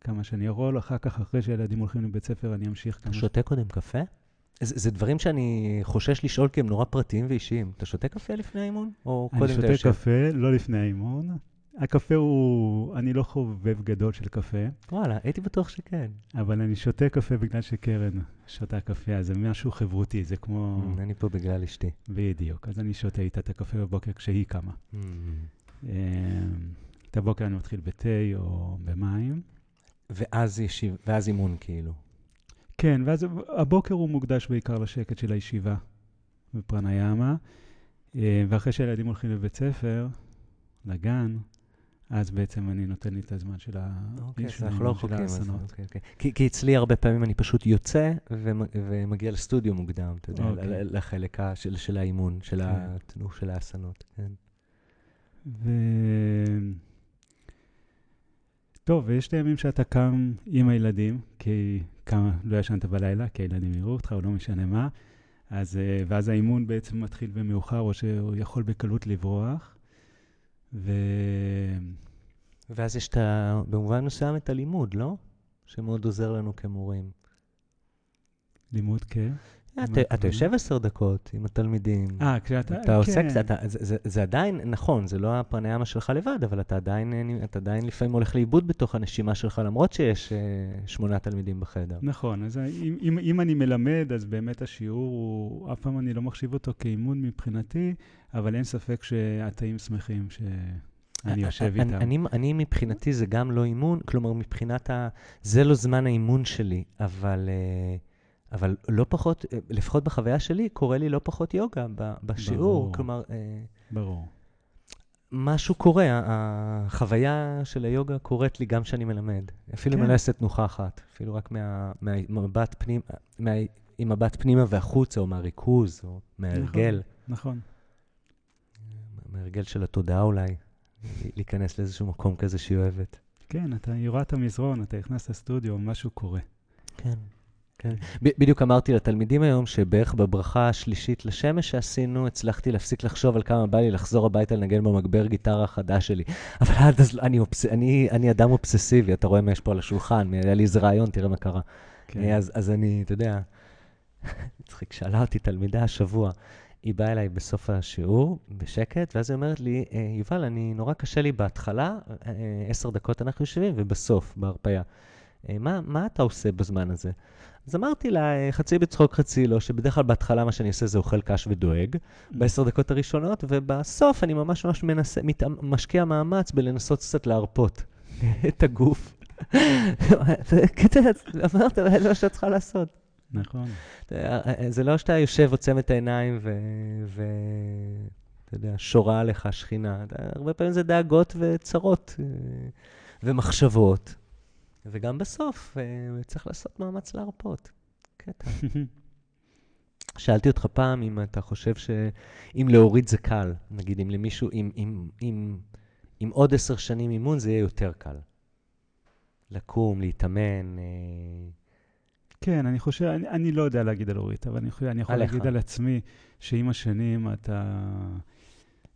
Speaker 2: כמה שאני יכול, אחר כך, אחרי שהילדים הולכים לבית ספר, אני אמשיך
Speaker 1: אתה
Speaker 2: כמה...
Speaker 1: שותה קודם קפה? זה, זה דברים שאני חושש לשאול כי הם נורא פרטיים ואישיים. אתה שותה קפה לפני האימון? או
Speaker 2: אני
Speaker 1: קודם אתה
Speaker 2: שותה
Speaker 1: יושב?
Speaker 2: קפה, לא לפני האימון. הקפה הוא, אני לא חובב גדול של קפה,
Speaker 1: וואלה, הייתי בטוח שכן.
Speaker 2: אבל אני שותה קפה בגלל שקרן שותה קפה, אז זה משהו חברותי, זה כמו...
Speaker 1: Mm, אני פה בגלל אשתי.
Speaker 2: בדיוק, אז אני שותה איתה את הקפה בבוקר כשהיא קמה.
Speaker 1: Mm.
Speaker 2: אמ, את הבוקר אני מתחיל בתה או במים.
Speaker 1: ואז, ישיב, ואז אימון כאילו.
Speaker 2: כן, ואז הבוקר הוא מוקדש בעיקר לשקט של הישיבה בפרניאמה, אה, ואחרי שהילדים הולכים לבית ספר, לגן, אז בעצם אני נותן לי את הזמן של.
Speaker 1: אוקיי,
Speaker 2: של
Speaker 1: אז אנחנו לא רחוקים.
Speaker 2: האסונות.
Speaker 1: אוקיי, אוקיי. כי, כי אצלי הרבה פעמים אני פשוט יוצא ומ- ומגיע לסטודיו מוקדם, אתה יודע,
Speaker 2: אוקיי.
Speaker 1: לחלק של, של האימון, של
Speaker 2: כן.
Speaker 1: של האסנות. כן.
Speaker 2: ו... טוב, ויש את הימים שאתה קם עם הילדים, כי כמה, לא ישנת בלילה, כי הילדים יראו אותך, או לא משנה מה, אז, אה, ואז האימון בעצם מתחיל במאוחר, או שהוא יכול בקלות לברוח. ו...
Speaker 1: ואז יש את ה... במובן מסוים את הלימוד, לא? שמאוד עוזר לנו כמורים.
Speaker 2: לימוד כ...
Speaker 1: אתה, אתה? יושב עשר דקות עם התלמידים.
Speaker 2: אה, כשאתה...
Speaker 1: אתה עושה
Speaker 2: כן.
Speaker 1: קצת, זה, עדיין, נכון, זה לא הפרניאמה שלך לבד, אבל אתה עדיין, אה, אתה עדיין לפעמים הולך לאיבוד בתוך הנשימה שלך, למרות שיש אה, שמונה תלמידים בחדר.
Speaker 2: נכון, אז אם, אני מלמד, אז באמת השיעור הוא, אף פעם אני לא מחשיב אותו כאימון מבחינתי, אבל אין ספק שהתאים שמחים יושב
Speaker 1: אני,
Speaker 2: איתם.
Speaker 1: אני, אני מבחינתי זה גם לא אימון, כלומר מבחינת ה... זה לא זמן האימון שלי, אבל, אה, אבל לא פחות, אה, לפחות בחוויה שלי, קורה לי לא פחות יוגה בשיעור.
Speaker 2: ברור.
Speaker 1: כלומר, אה,
Speaker 2: ברור.
Speaker 1: משהו קורה, החוויה של היוגה קורית לי גם כשאני מלמד. אפילו אם
Speaker 2: כן.
Speaker 1: אני לא אעשה תנוחה אחת, אפילו רק מה- מהמבט פנים, מה, עם מבט פנימה והחוצה, או מהריכוז, או מההרגל,
Speaker 2: נכון.
Speaker 1: מההרגל של התודעה אולי, להיכנס לאיזשהו מקום כזה שהיא אוהבת.
Speaker 2: כן, אתה יורד המזרון, אתה נכנס לסטודיו, משהו קורה.
Speaker 1: כן, כן. בדיוק אמרתי לתלמידים היום שבערך בברכה השלישית לשמש שעשינו, הצלחתי להפסיק לחשוב על כמה בא לי לחזור הביתה לנגן במגבר גיטרה החדש שלי. אבל עד אז אני, אובס... אני, אני אדם אובססיבי, אתה רואה מה יש פה על השולחן, היה לי איזה רעיון, תראה מה קרה.
Speaker 2: כן.
Speaker 1: כן. אז, אז אני, אתה יודע, מצחיק, שאלה אותי תלמידה השבוע, היא באה אליי בסוף השיעור, בשקט, ואז היא אומרת לי, "אה, יובל, אני, נורא קשה לי בהתחלה, אה, עשר דקות אנחנו יושבים, ובסוף, בהרפאיה. "אה, מה, מה אתה עושה בזמן הזה? אז אמרתי לה, "אה, חצי בצחוק, חצי לא, שבדרך כלל בהתחלה מה שאני עושה זה אוכל קש ודואג, בעשר דקות הראשונות, ובסוף אני ממש ממש מנסה, מת, משקיע מאמץ בלנסות קצת להרפות את הגוף. אמרת, זה מה שאת צריכה לעשות.
Speaker 2: נכון.
Speaker 1: זה לא שאתה יושב, עוצם את העיניים ואתה יודע, שורה עליך שכינה. אתה- הרבה פעמים זה דאגות וצרות אה, ומחשבות. וגם בסוף אה, צריך לעשות מאמץ להרפות. קטע. שאלתי אותך פעם אם אתה חושב שאם להוריד זה קל, נגיד אם למישהו, אם, אם, אם, אם עוד עשר שנים אימון זה יהיה יותר קל. לקום, להתאמן, אה,
Speaker 2: כן, אני חושב, אני, אני לא יודע להגיד על אורית, אבל אני, חושב, אני יכול
Speaker 1: עליך.
Speaker 2: להגיד על עצמי שעם השנים אתה,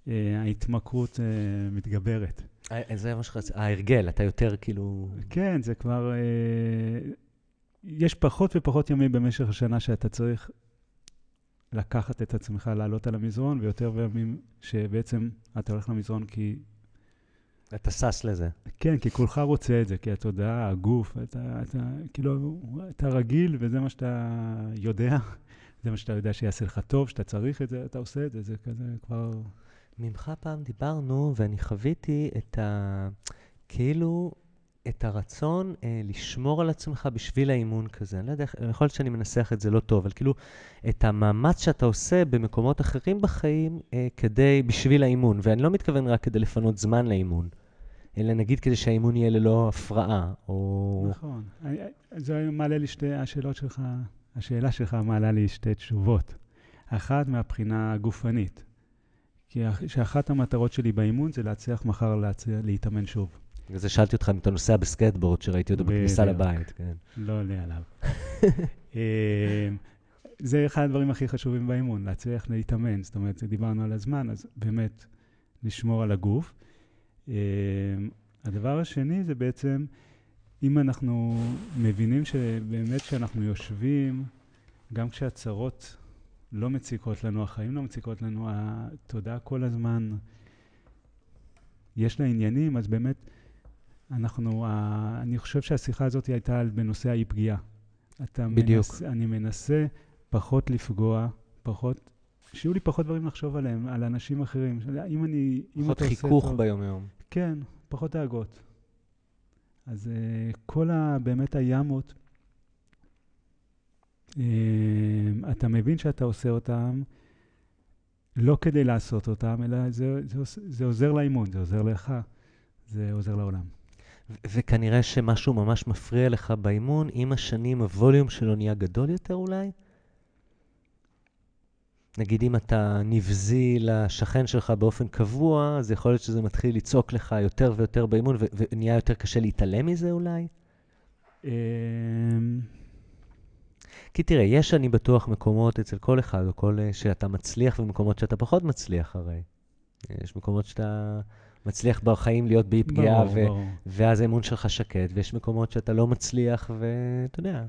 Speaker 2: אה, ההתמכרות אה, מתגברת.
Speaker 1: אה, זה מה שרציתי, ההרגל, אתה יותר כאילו...
Speaker 2: כן, זה כבר... אה, יש פחות ופחות ימים במשך השנה שאתה צריך לקחת את עצמך, לעלות על המזרון, ויותר ימים שבעצם אתה הולך למזרון כי...
Speaker 1: אתה שש לזה.
Speaker 2: כן, כי כולך רוצה את זה, כי התודעה, הגוף, אתה, אתה כאילו, אתה רגיל וזה מה שאתה יודע, זה מה שאתה יודע שיעשה לך טוב, שאתה צריך את זה, אתה עושה את זה, זה כזה כבר...
Speaker 1: ממך פעם דיברנו, ואני חוויתי את ה... כאילו, את הרצון אה, לשמור על עצמך בשביל האימון כזה. אני לא יודע, יכול להיות שאני מנסח את זה לא טוב, אבל כאילו, את המאמץ שאתה עושה במקומות אחרים בחיים אה, כדי, בשביל האימון. ואני לא מתכוון רק כדי לפנות זמן לאימון, אלא נגיד כדי שהאימון יהיה ללא הפרעה, או...
Speaker 2: נכון. אני- זה מעלה לי שתי, השאלות שלך, השאלה שלך מעלה לי שתי תשובות. אחת מהבחינה הגופנית, כי שאחת המטרות שלי באימון זה להצליח מחר להצליח, להתאמן שוב.
Speaker 1: בגלל זה שאלתי אותך אם אתה נוסע בסקטבורד, שראיתי אותו בכניסה. לבית, כן.
Speaker 2: לא עולה עליו. אמ, זה אחד הדברים הכי חשובים באימון, להצליח להתאמן. זאת אומרת, דיברנו על הזמן, אז באמת לשמור על הגוף. אמ, הדבר השני זה בעצם, אם אנחנו מבינים שבאמת כשאנחנו יושבים, גם כשהצרות לא מציקות לנו, החיים לא מציקות לנו, התודעה כל הזמן, יש לה עניינים, אז באמת אנחנו, אני חושב שהשיחה הזאת הייתה בנושא האי-פגיעה. אתה
Speaker 1: בדיוק.
Speaker 2: מנס, אני מנסה פחות לפגוע, פחות, שיהיו לי פחות דברים לחשוב עליהם, על אנשים אחרים. אם אני, אם
Speaker 1: פחות
Speaker 2: אתה עושה
Speaker 1: חיכוך
Speaker 2: טוב-
Speaker 1: ביום-יום.
Speaker 2: כן, פחות דאגות. אז uh, כל ה, באמת הימות, אתה מבין שאתה עושה אותם לא כדי לעשות אותם, אלא זה, זה, עוש- זה עוזר לאימון, זה עוזר לך, זה עוזר לעולם.
Speaker 1: וכנראה שמשהו ממש מפריע לך באימון, עם השנים הווליום שלו נהיה גדול יותר אולי? נגיד אם אתה נבזי לשכן שלך באופן קבוע, אז יכול להיות שזה מתחיל לצעוק לך יותר ויותר באימון, ונהיה יותר קשה להתעלם מזה אולי? כי תראה, יש, אני בטוח, מקומות אצל כל אחד, או כל אה, שאתה מצליח, ומקומות שאתה פחות מצליח הרי. יש מקומות שאתה מצליח בחיים להיות באי פגיעה, ו-
Speaker 2: ברור.
Speaker 1: ואז האמון שלך שקט, ויש מקומות שאתה לא מצליח, ואתה יודע.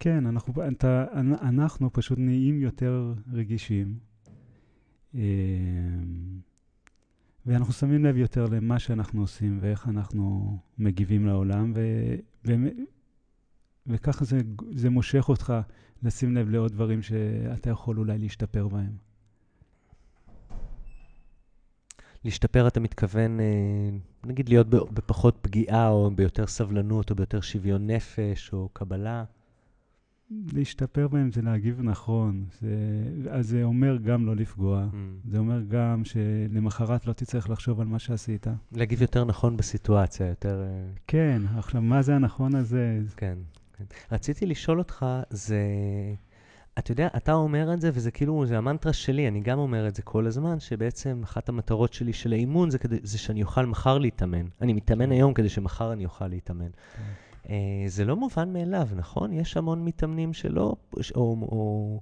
Speaker 2: כן, אנחנו, אתה, אנחנו פשוט נהיים יותר רגישים, אה, ואנחנו שמים לב יותר למה שאנחנו עושים ואיך אנחנו מגיבים לעולם, ו, ו, וככה זה, זה מושך אותך לשים לב לעוד דברים שאתה יכול אולי להשתפר בהם.
Speaker 1: להשתפר, אתה מתכוון, אה, נגיד, להיות בפחות פגיעה, או ביותר סבלנות, או ביותר שוויון נפש, או קבלה?
Speaker 2: להשתפר בהם זה להגיב נכון. זה, אז זה אומר גם לא לפגוע. Mm. זה אומר גם שלמחרת לא תצטרך לחשוב על מה שעשית.
Speaker 1: להגיב יותר נכון בסיטואציה, יותר... אה,
Speaker 2: כן, עכשיו, מה זה הנכון הזה?
Speaker 1: כן, כן. רציתי לשאול אותך, זה... אתה יודע, אתה אומר את זה, וזה כאילו, זה המנטרה שלי, אני גם אומר את זה כל הזמן, שבעצם אחת המטרות שלי של האימון זה, כדי, זה שאני אוכל מחר להתאמן. אני מתאמן היום כדי שמחר אני אוכל להתאמן. כן. Uh, זה לא מובן מאליו, נכון? יש המון מתאמנים שלא, או, או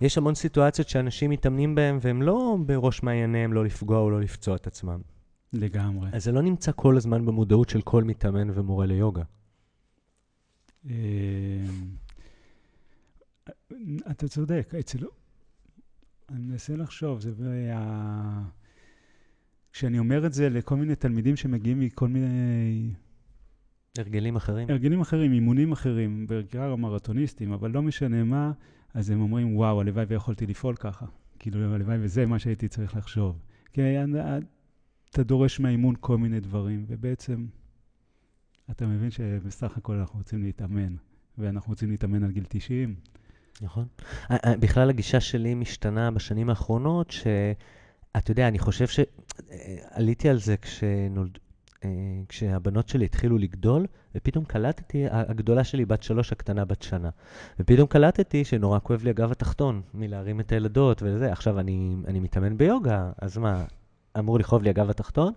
Speaker 1: יש המון סיטואציות שאנשים מתאמנים בהם, והם לא בראש מעייניהם לא לפגוע או לא לפצוע את עצמם.
Speaker 2: לגמרי.
Speaker 1: אז זה לא נמצא כל הזמן במודעות של כל מתאמן ומורה ליוגה. Uh...
Speaker 2: אתה צודק, אצלו... אני מנסה לחשוב, זה היה... כשאני אומר את זה לכל מיני תלמידים שמגיעים מכל מיני...
Speaker 1: הרגלים אחרים?
Speaker 2: הרגלים אחרים, אימונים אחרים, בעיקר המרתוניסטים, אבל לא משנה מה, אז הם אומרים, וואו, הלוואי ויכולתי לפעול ככה. כאילו, הלוואי וזה מה שהייתי צריך לחשוב. כי אתה דורש מהאימון כל מיני דברים, ובעצם אתה מבין שבסך הכל אנחנו רוצים להתאמן, ואנחנו רוצים להתאמן על גיל 90.
Speaker 1: נכון. אה, אה, בכלל הגישה שלי משתנה בשנים האחרונות, שאתה יודע, אני חושב שעליתי על זה כשנולד... אה, כשהבנות שלי התחילו לגדול, ופתאום קלטתי, הגדולה שלי בת שלוש, הקטנה בת שנה. ופתאום קלטתי שנורא כואב לי הגב התחתון, מלהרים את הילדות וזה. עכשיו, אני, אני מתאמן ביוגה, אז מה, אמור לכאוב לי הגב התחתון?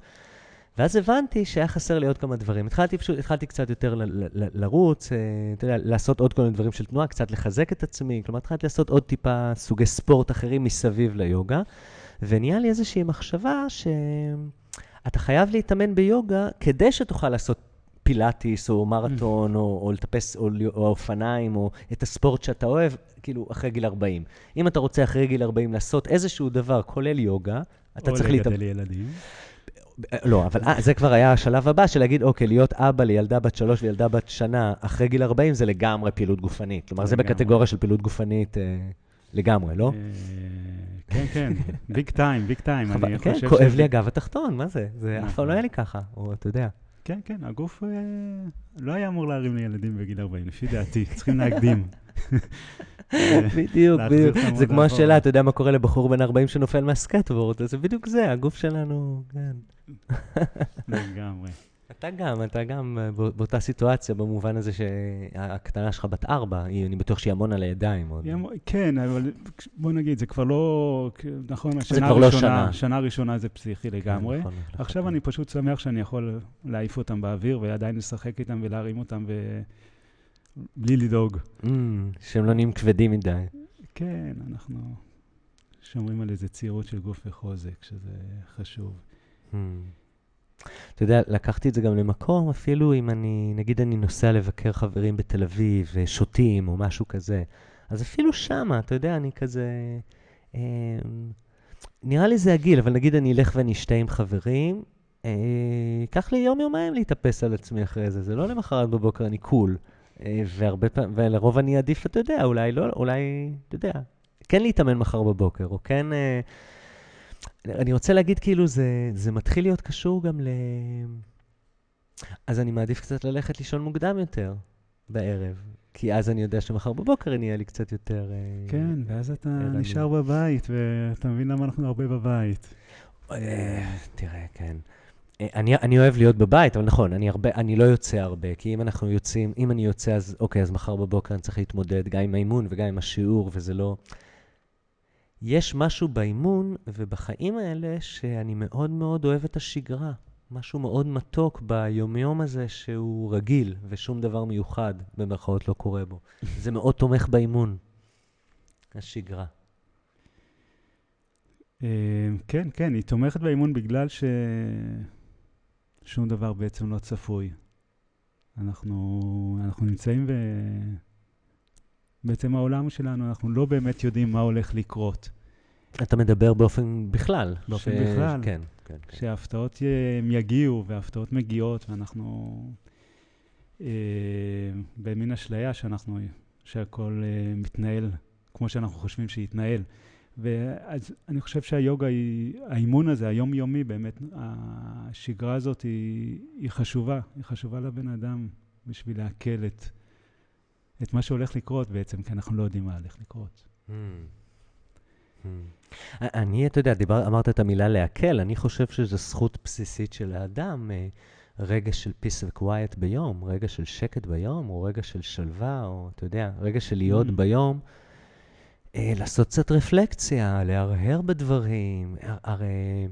Speaker 1: ואז הבנתי שהיה חסר לי עוד כמה דברים. התחלתי פשוט, התחלתי קצת יותר לרוץ, אה, אתה יודע, לעשות עוד כל מיני דברים של תנועה, קצת לחזק את עצמי, כלומר, התחלתי לעשות עוד טיפה סוגי ספורט אחרים מסביב ליוגה, ונהיה לי איזושהי מחשבה שאתה חייב להתאמן ביוגה כדי שתוכל לעשות פילאטיס, או מרתון, או, או לטפס, או, או אופניים, או את הספורט שאתה אוהב, כאילו, אחרי גיל 40. אם אתה רוצה אחרי גיל 40 לעשות איזשהו דבר, כולל יוגה, אתה צריך להתאמן.
Speaker 2: או לגדל ילדים.
Speaker 1: לא, אבל 아, אה, זה כבר היה השלב הבא של להגיד, אוקיי, להיות אבא לילדה בת שלוש וילדה בת שנה אחרי גיל 40 זה לגמרי פעילות גופנית. כלומר, זה בקטגוריה של פעילות גופנית אה, לגמרי, לא? אה,
Speaker 2: כן, כן, big time, big time.
Speaker 1: כן, כואב לי הגב התחתון, מה זה? זה אף פעם. לא היה לי ככה, או אתה יודע.
Speaker 2: כן, כן, הגוף לא היה אמור להרים ילדים בגיל 40, לפי דעתי, צריכים להקדים.
Speaker 1: בדיוק, בדיוק. זה כמו השאלה, אתה יודע מה קורה לבחור בן 40 שנופל מהסקייטבורד, זה בדיוק זה, הגוף שלנו, כן.
Speaker 2: לגמרי.
Speaker 1: אתה גם, אתה גם באותה סיטואציה, במובן הזה שהקטנה שלך בת ארבע, אני בטוח שהיא המון על הידיים עוד.
Speaker 2: כן, אבל בוא נגיד, זה כבר לא, נכון, השנה הראשונה, לא שנה. שנה ראשונה זה פסיכי כן, לגמרי. נכון, נכון, עכשיו. אני פשוט שמח שאני יכול להעיף אותם באוויר ועדיין לשחק איתם ולהרים אותם בלי לדאוג.
Speaker 1: Mm, שהם לא נהיים כבדים מדי.
Speaker 2: כן, אנחנו שומרים על איזה צעירות של גוף וחוזק, שזה חשוב.
Speaker 1: אתה יודע, לקחתי את זה גם למקום, אפילו אם אני, נגיד אני נוסע לבקר חברים בתל אביב, שותים או משהו כזה, אז אפילו שמה, אתה יודע, אני כזה... אה, נראה לי זה הגיל, אבל נגיד אני אלך ואני אשתה עם חברים, אה, ייקח לי יום-יומיים להתאפס על עצמי אחרי זה, זה לא למחרת בבוקר אני קול. אה, והרבה פעמים, ולרוב אני אעדיף, אתה יודע, אולי לא, אולי, אתה יודע, כן להתאמן מחר בבוקר, או כן... אה, אני רוצה להגיד, כאילו, זה, זה מתחיל להיות קשור גם ל... אז אני מעדיף קצת ללכת לישון מוקדם יותר בערב, כי אז אני יודע שמחר בבוקר אני אהיה לי קצת יותר...
Speaker 2: אה, כן, ואז אתה נשאר בבית, ואתה מבין למה אנחנו הרבה בבית.
Speaker 1: תראה, כן. אני, אני אוהב להיות בבית, אבל נכון, אני, הרבה, אני לא יוצא הרבה, כי אם אנחנו יוצאים, אם אני יוצא, אז אוקיי, אז מחר בבוקר אני צריך להתמודד גם עם האימון וגם עם השיעור, וזה לא... יש משהו באימון ובחיים האלה שאני מאוד מאוד אוהב את השגרה. משהו מאוד מתוק ביומיום הזה שהוא רגיל ושום דבר מיוחד, במרכאות, לא קורה בו. זה מאוד תומך באימון, השגרה.
Speaker 2: אה, כן, כן, היא תומכת באימון בגלל ש... שום דבר בעצם לא צפוי. אנחנו, אנחנו נמצאים ב... בעצם העולם שלנו, אנחנו לא באמת יודעים מה הולך לקרות.
Speaker 1: אתה מדבר באופן בכלל.
Speaker 2: באופן בכלל.
Speaker 1: כן, כן. כן.
Speaker 2: שההפתעות הם יגיעו, וההפתעות מגיעות, ואנחנו אה, במין אשליה שאנחנו, שהכל אה, מתנהל כמו שאנחנו חושבים שיתנהל. ואז אני חושב שהיוגה היא, האימון הזה, היומיומי, באמת, השגרה הזאת היא, היא חשובה, היא חשובה לבן אדם בשביל לעכל את, את מה שהולך לקרות בעצם, כי אנחנו לא יודעים מה הולך לקרות.
Speaker 1: Hmm. Hmm. אני, אתה יודע, דיבר, אמרת את המילה לעכל, אני חושב שזו זכות בסיסית של האדם, אה, רגע של peace ו-quiet ביום, רגע של שקט ביום, או רגע של שלווה, או אתה יודע, רגע של להיות
Speaker 2: Mm.
Speaker 1: ביום. אה, לעשות קצת רפלקציה, להרהר בדברים. הר- הרי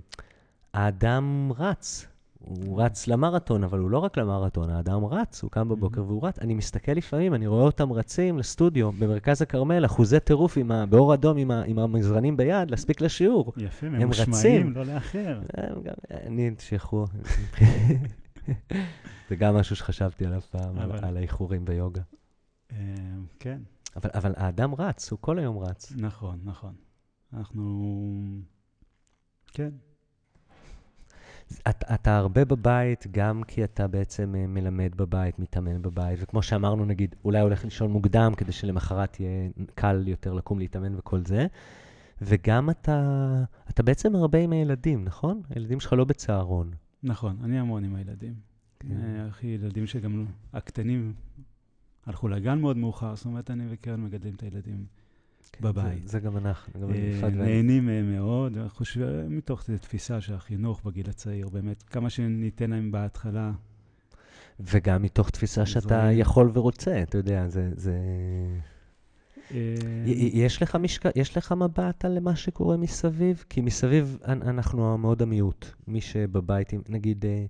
Speaker 1: האדם רץ, הוא רץ למרתון, אבל הוא לא רק למרתון, האדם רץ, הוא קם בבוקר והוא רץ. אני מסתכל לפעמים, אני רואה אותם רצים לסטודיו במרכז הכרמל, אחוזי טירוף עם ה- באור אדום עם, ה- עם המזרנים ביד, להספיק לשיעור.
Speaker 2: יפה,
Speaker 1: הם
Speaker 2: ממושמעים,
Speaker 1: רצים.
Speaker 2: לא לאחר.
Speaker 1: הם גם, אני, תשכחו. זה גם משהו שחשבתי עליו פעם,
Speaker 2: אבל-
Speaker 1: על האיחורים ביוגה.
Speaker 2: אה, כן,
Speaker 1: אבל, אבל האדם רץ, הוא כל היום רץ.
Speaker 2: נכון, נכון. אנחנו... כן,
Speaker 1: אתה, אתה הרבה בבית, גם כי אתה בעצם אה, מלמד בבית, מתאמן בבית, וכמו שאמרנו, נגיד, אולי הולך לישון מוקדם כדי שלמחרת יהיה קל יותר לקום להתאמן וכל זה, וגם אתה, אתה בעצם הרבה עם הילדים, נכון? הילדים שלך לא בצהרון.
Speaker 2: נכון, אני המון עם הילדים.
Speaker 1: כן.
Speaker 2: אה, אחי, ילדים שגם הקטנים הלכו לגן מאוד מאוחר, זאת אומרת, אני וקרן מגדלים את הילדים. בבית.
Speaker 1: זה, זה גם אנחנו, גם
Speaker 2: אה. נהנים מהם מאוד, חושבים, מתוך איזו תפיסה של החינוך בגיל הצעיר, באמת, כמה שניתן להם בהתחלה.
Speaker 1: וגם מתוך תפיסה שאתה. יכול ורוצה, אתה יודע, זה... זה...
Speaker 2: אה,
Speaker 1: יש לך, משק... יש לך מבט על מה שקורה מסביב? כי מסביב אנ- אנחנו מאוד המיעוט. מי שבבית, נגיד, אה,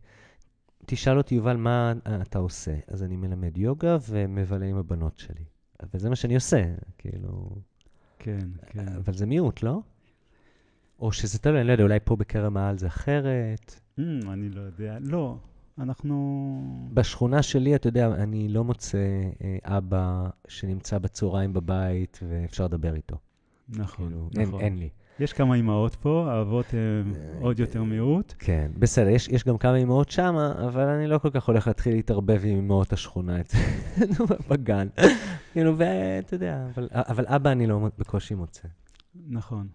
Speaker 1: תשאל אותי, יובל, מה אתה עושה? אז אני מלמד יוגה ומבלה עם הבנות שלי. וזה מה שאני עושה, כאילו...
Speaker 2: כן, כן.
Speaker 1: אבל זה מיעוט, לא? או שזה תלוי, אני לא יודע, אולי פה בכרם העל זה אחרת.
Speaker 2: Mm, אני לא יודע. לא, אנחנו...
Speaker 1: בשכונה שלי, אתה יודע, אני לא מוצא אה, אבא שנמצא בצהריים בבית ואפשר לדבר איתו.
Speaker 2: נכון,
Speaker 1: כאילו, אין,
Speaker 2: נכון.
Speaker 1: אין לי.
Speaker 2: יש כמה אימהות פה, האבות הם
Speaker 1: אה,
Speaker 2: עוד יותר מיעוט.
Speaker 1: כן, בסדר, יש, יש גם כמה אמהות שמה, אבל אני לא כל כך הולך להתחיל להתערבב עם אמהות השכונה אצלנו בגן. כאילו, ואתה יודע, אבל, אבל אבא אני לא בקושי מוצא.
Speaker 2: נכון.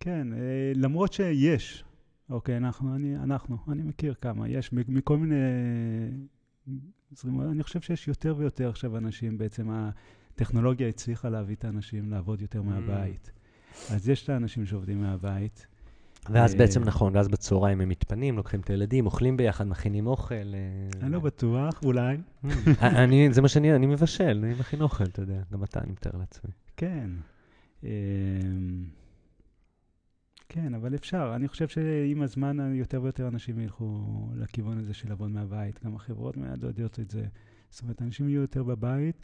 Speaker 2: כן, אה, למרות שיש, אוקיי, אנחנו, אני, אנחנו, אני מכיר כמה, יש מכל מיני אני חושב שיש יותר ויותר עכשיו אנשים, בעצם הטכנולוגיה הצליחה להביא את האנשים לעבוד יותר מהבית. אז יש את האנשים שעובדים מהבית.
Speaker 1: ואז
Speaker 2: אה,
Speaker 1: בעצם נכון, ואז בצהריים הם מתפנים, לוקחים את הילדים, אוכלים ביחד, מכינים אוכל. אה,
Speaker 2: אני לא בטוח, אולי.
Speaker 1: אה, אני, זה מה שאני, אני מבשל, אני מכין אוכל, אתה יודע, גם אתה, אני מתאר לעצמי.
Speaker 2: כן. אמ, כן, אבל אפשר. אני חושב שעם הזמן יותר ויותר אנשים ילכו לכיוון הזה של לעבוד מהבית. גם החברות מעודדות את זה. זאת אומרת, אנשים יהיו יותר בבית.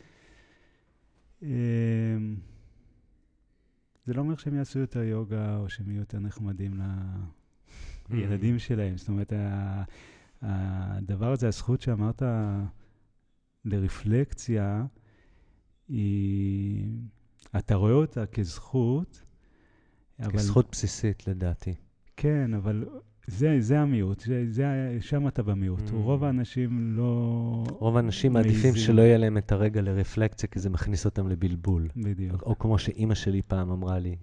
Speaker 2: זה לא אומר שהם יעשו יותר יוגה או שהם יהיו יותר נחמדים לילדים שלהם. זאת אומרת, הדבר הזה, הזכות שאמרת לרפלקציה, היא... אתה רואה אותה כזכות, אבל...
Speaker 1: כזכות בסיסית, לדעתי.
Speaker 2: כן, אבל זה, זה המיעוט, זה, זה, שם אתה במיעוט.
Speaker 1: Mm.
Speaker 2: רוב האנשים לא...
Speaker 1: רוב האנשים מעדיפים. שלא יהיה להם את הרגע לרפלקציה, כי זה מכניס אותם לבלבול.
Speaker 2: בדיוק.
Speaker 1: או כמו שאימא שלי פעם אמרה לי,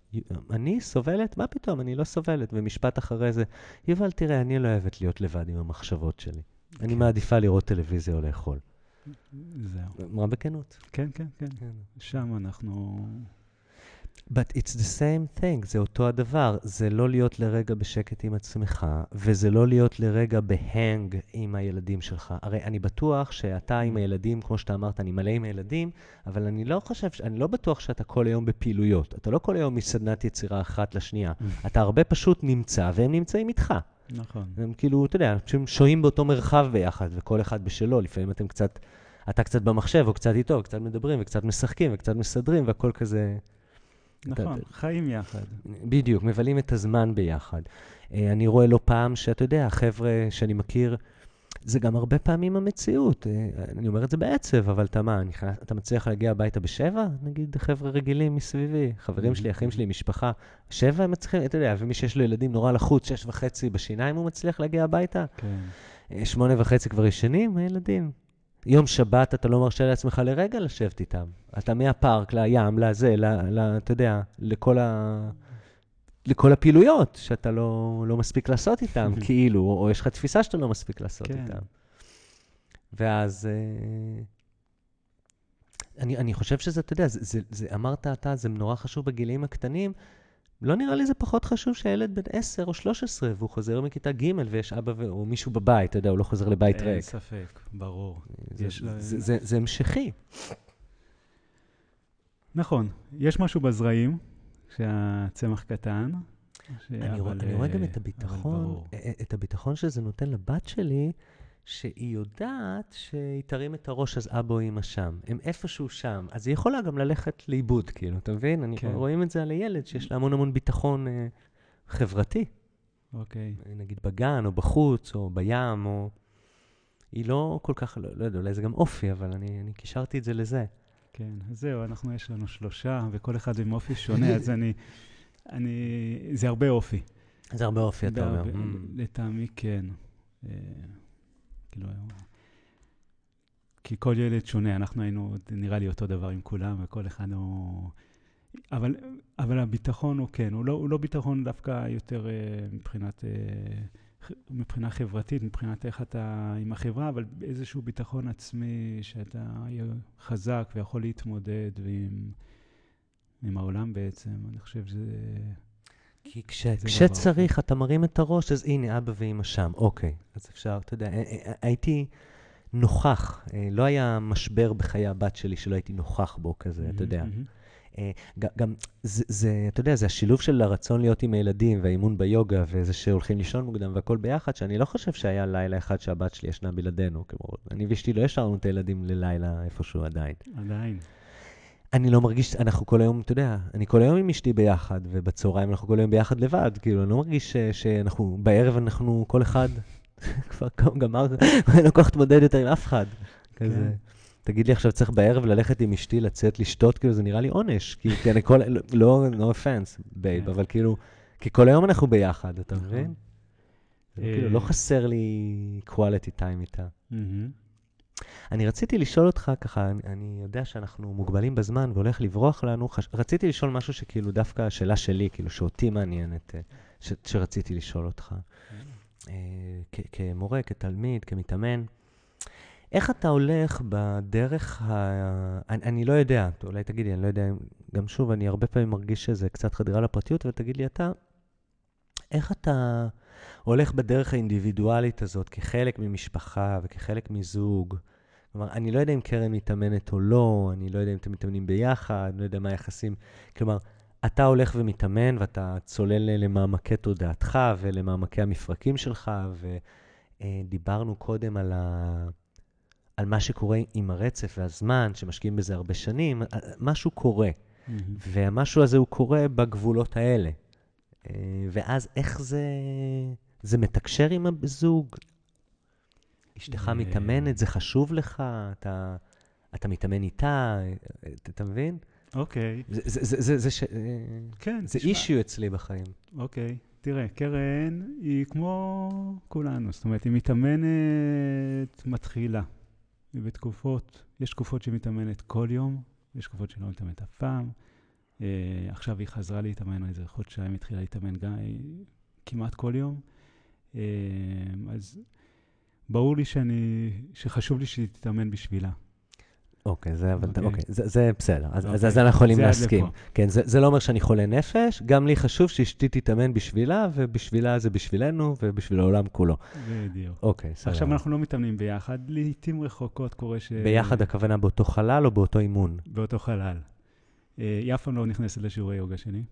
Speaker 1: אני סובלת? מה פתאום, אני לא סובלת. ומשפט אחרי זה, יובל, תראה, אני לא אוהבת להיות לבד עם המחשבות שלי. אני
Speaker 2: כן.
Speaker 1: מעדיפה לראות טלוויזיה או לאכול.
Speaker 2: זהו.
Speaker 1: אמרה בכנות.
Speaker 2: כן, כן, כן. שם אנחנו...
Speaker 1: But it's the same thing, זה אותו הדבר. זה לא להיות לרגע בשקט עם עצמך, וזה לא להיות לרגע בהנג עם הילדים שלך. הרי אני בטוח שאתה עם הילדים, כמו שאתה אמרת, אני מלא עם הילדים, אבל אני לא חושב, אני לא בטוח שאתה כל היום בפעילויות. אתה לא כל היום מסדנת יצירה אחת לשנייה. אתה הרבה פשוט נמצא, והם נמצאים איתך.
Speaker 2: נכון.
Speaker 1: הם כאילו, אתה יודע, פשוט שוהים באותו מרחב ביחד, וכל אחד בשלו. לפעמים אתם קצת, אתה קצת במחשב, או קצת איתו, קצת מדברים, וקצת משחקים, וקצת מסדרים, והכל כזה...
Speaker 2: נכון, חיים יחד.
Speaker 1: בדיוק, מבלים את הזמן ביחד. אה, אני רואה לא פעם שאתה יודע, החבר'ה שאני מכיר, זה גם הרבה פעמים המציאות. אה, אני אומר את זה בעצב, אבל אתה מה, נכנס, אתה מצליח להגיע הביתה בשבע? נגיד חבר'ה רגילים מסביבי, חברים שלי, אחים שלי, משפחה. שבע הם מצליחים, אתה יודע, ומי שיש לו ילדים נורא לחוץ, שש וחצי בשיניים הוא מצליח להגיע הביתה?
Speaker 2: כן.
Speaker 1: אה, שמונה וחצי כבר ישנים, הילדים. יום שבת אתה לא מרשה לעצמך לרגע לשבת איתם. אתה מהפארק לים, לזה, ל, ל, אתה יודע, לכל, ה, לכל הפעילויות שאתה לא, לא מספיק לעשות איתם, כאילו, או, או יש לך תפיסה שאתה לא מספיק לעשות
Speaker 2: כן.
Speaker 1: איתם. ואז אה, אני, אני חושב שזה, אתה יודע, זה, זה, זה, אמרת אתה, זה נורא חשוב בגילאים הקטנים. לא נראה לי זה פחות חשוב שהילד בן 10 או 13 והוא חוזר מכיתה ג' ויש אבא ו... או מישהו בבית, אתה יודע, הוא לא חוזר לבית
Speaker 2: אין
Speaker 1: ריק.
Speaker 2: ספק, ברור.
Speaker 1: זה,
Speaker 2: יש
Speaker 1: זה, זה, זה המשכי.
Speaker 2: נכון, יש משהו בזרעים, כשהצמח קטן. ש-
Speaker 1: אני,
Speaker 2: אבל,
Speaker 1: אני רואה גם
Speaker 2: אה,
Speaker 1: את
Speaker 2: אבל
Speaker 1: הביטחון. אה, את הביטחון שזה נותן לבת שלי, שהיא יודעת שהיא תרים את הראש אז אבא או אמא שם. הם איפשהו שם. אז היא יכולה גם ללכת לאיבוד, כאילו, אתה מבין? אני,
Speaker 2: כן.
Speaker 1: רואים את זה על הילד, שיש לה המון המון ביטחון אה, חברתי.
Speaker 2: אוקיי.
Speaker 1: אה, נגיד בגן, או בחוץ, או בים, או... היא לא כל כך, לא, לא יודע, אולי זה גם אופי, אבל אני, אני קישרתי את זה לזה.
Speaker 2: כן, אז זהו, אנחנו, יש לנו שלושה, וכל אחד עם אופי שונה, אז אני, אני, זה הרבה אופי.
Speaker 1: זה הרבה אופי, אתה אומר. Mm.
Speaker 2: לטעמי כן. כאילו, כי כל ילד שונה, אנחנו היינו, נראה לי, אותו דבר עם כולם, וכל אחד הוא... אבל, אבל הביטחון הוא כן, הוא לא, הוא לא ביטחון דווקא יותר אה, מבחינת, אה, מבחינה חברתית, מבחינת איך אתה עם החברה, אבל איזשהו ביטחון עצמי שאתה חזק ויכול להתמודד ועם, עם העולם בעצם. אני חושב שזה...
Speaker 1: כי כש,
Speaker 2: זה
Speaker 1: כשצריך, אתה מרים את הראש, אז הנה, אבא ואמא שם. אוקיי, אז אפשר, אתה יודע, אה, אה, הייתי נוכח, אה, לא היה משבר בחיי הבת שלי שלא הייתי נוכח בו כזה, אתה יודע. גם, זה, זה, אתה יודע, זה השילוב של הרצון להיות עם הילדים והאימון ביוגה וזה שהולכים לישון מוקדם והכל ביחד, שאני לא חושב שהיה לילה אחד שהבת שלי ישנה בלעדינו. כמו, אני ואשתי לא השארנו את הילדים ללילה איפשהו עדיין.
Speaker 2: עדיין.
Speaker 1: אני לא מרגיש, אנחנו כל היום, אתה יודע, אני כל היום עם אשתי ביחד, ובצהריים אנחנו כל היום ביחד לבד. כאילו, אני לא מרגיש שאנחנו, בערב אנחנו כל אחד כבר גמר, אני לא כל כך מתמודד יותר עם אף אחד. כזה. תגיד לי עכשיו צריך בערב ללכת עם אשתי לצאת לשתות, כאילו זה נראה לי עונש. כי, כי אני כל, לא, no offense, בייב,
Speaker 2: כן.
Speaker 1: אבל כאילו, כי כל היום אנחנו ביחד, אתה
Speaker 2: נכון.
Speaker 1: מבין? זה
Speaker 2: אה,
Speaker 1: כאילו, לא חסר לי quality time איתה. אני רציתי לשאול אותך ככה, אני, אני יודע שאנחנו מוגבלים בזמן והולך לברוח לנו, חש... רציתי לשאול משהו שכאילו דווקא השאלה שלי, כאילו שאותי מעניינת, ש... שרציתי לשאול אותך. אה, כ- כמורה, כתלמיד, כמתאמן, איך אתה הולך בדרך ה... אני, אני לא יודע, אולי תגיד לי, אני לא יודע, גם שוב, אני הרבה פעמים מרגיש שזה קצת חדירה לפרטיות, ותגיד לי אתה, איך אתה הולך בדרך האינדיבידואלית הזאת כחלק ממשפחה וכחלק מזוג? כלומר, אני לא יודע אם קרן מתאמנת או לא, אני לא יודע אם אתם מתאמנים ביחד, אני לא יודע מה היחסים. כלומר, אתה הולך ומתאמן ואתה צולל למעמקי תודעתך ולמעמקי המפרקים שלך, ודיברנו קודם על, ה... על מה שקורה עם הרצף והזמן, שמשקיעים בזה הרבה שנים, משהו קורה,
Speaker 2: מהמם.
Speaker 1: והמשהו הזה הוא קורה בגבולות האלה. אה, ואז איך זה, זה מתקשר עם הזוג? אשתך
Speaker 2: אה.
Speaker 1: מתאמנת, זה חשוב לך, אתה, אתה מתאמן איתה, אתה, אתה מבין?
Speaker 2: אוקיי,
Speaker 1: זה, זה, זה, זה, זה, ש...
Speaker 2: כן,
Speaker 1: זה אישיו אצלי בחיים.
Speaker 2: אוקיי, תראה, קרן היא כמו כולנו, זאת אומרת, היא מתאמנת מתחילה. היא בתקופות, יש תקופות שהיא מתאמנת כל יום, יש תקופות שהיא לא מתאמנת אף פעם. אה, עכשיו היא חזרה להתאמן איזה חודשיים, התחילה להתאמן גם אה, כמעט כל יום. אה, אז ברור לי שאני, שחשוב לי שהיא תתאמן בשבילה.
Speaker 1: אוקיי, זה, אבל,
Speaker 2: אוקיי.
Speaker 1: אוקיי, זה, זה בסדר, אז, אז,
Speaker 2: אוקיי,
Speaker 1: אז אנחנו יכולים להסכים. כן, זה, זה לא אומר שאני חולה נפש, גם לי חשוב שאשתי תתאמן בשבילה, ובשבילה זה בשבילנו, ובשביל העולם כולו.
Speaker 2: בדיוק.
Speaker 1: אוקיי, סבבה.
Speaker 2: עכשיו אנחנו לא מתאמנים ביחד, לעיתים רחוקות קורה ש...
Speaker 1: ביחד הכוונה באותו חלל או באותו אימון?
Speaker 2: באותו חלל. היא אף פעם לא נכנסת לשיעורי יוגה שלי.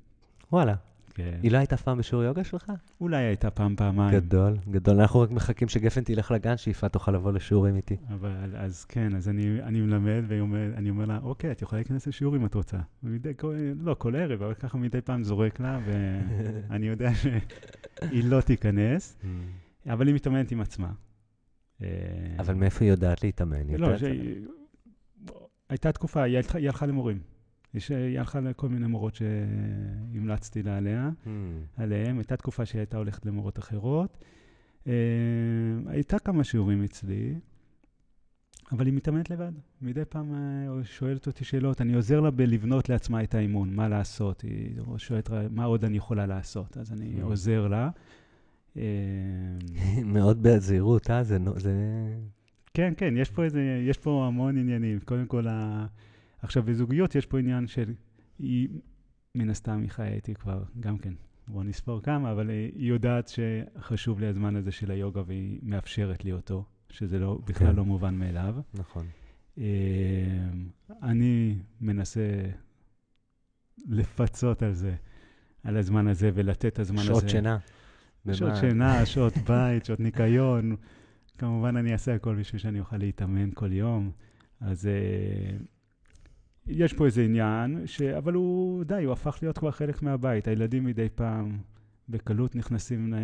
Speaker 1: וואלה.
Speaker 2: כן.
Speaker 1: היא לא הייתה פעם בשיעור יוגה שלך?
Speaker 2: אולי הייתה פעם, פעמיים.
Speaker 1: גדול, גדול. אנחנו רק מחכים שגפן תלך לגן, שיפעת תוכל לבוא לשיעורים איתי.
Speaker 2: אבל אז כן, אז אני, אני מלמד ואני אומר לה, אוקיי, את יכולה להיכנס לשיעור אם את רוצה. ומדי, כל, לא כל ערב, אבל ככה מדי פעם זורק לה, ואני יודע שהיא לא תיכנס, אבל היא מתאמנת עם עצמה. אה,
Speaker 1: אבל מאיפה היא יודעת להתאמן?
Speaker 2: לא,
Speaker 1: יודעת-
Speaker 2: שהיא- הייתה תקופה, היא הלכה למורים. יש- היא הלכה לכל מיני מורות שהמלצתי לה עליה,
Speaker 1: Hmm,
Speaker 2: עליהם. הייתה תקופה שהיא הייתה הולכת למורות אחרות. אה, הייתה כמה שיעורים אצלי, אבל היא מתאמנת לבד. מדי פעם אה, שואלת אותי שאלות, אני עוזר לה בלבנות לעצמה את האימון, מה לעשות. היא שואלת מה עוד אני יכולה לעשות, אז אני
Speaker 1: Mm.
Speaker 2: עוזר לה. אה,
Speaker 1: מאוד בזהירות, אה? זה...
Speaker 2: כן, כן, יש פה איזה, יש פה המון עניינים. קודם כל, ה... עכשיו, בזוגיות יש פה עניין של, היא, מן הסתם, היא חיה איתי כבר, גם כן, בואו נספור כמה, אבל אה, היא יודעת שחשוב לי הזמן הזה של היוגה, והיא מאפשרת לי אותו, שזה לא, בכלל
Speaker 1: כן.
Speaker 2: לא מובן מאליו.
Speaker 1: נכון.
Speaker 2: אה, אני מנסה לפצות על זה, על הזמן הזה, ולתת את הזמן הזה.
Speaker 1: שעות שינה.
Speaker 2: שעות שינה, שעות בית, שעות ניקיון. כמובן, אני אעשה הכל בשביל שאני אוכל להתאמן כל יום. אז אה, יש פה איזה עניין, ש... אבל הוא, די, הוא הפך להיות כבר חלק מהבית. הילדים מדי פעם בקלות נכנסים ל...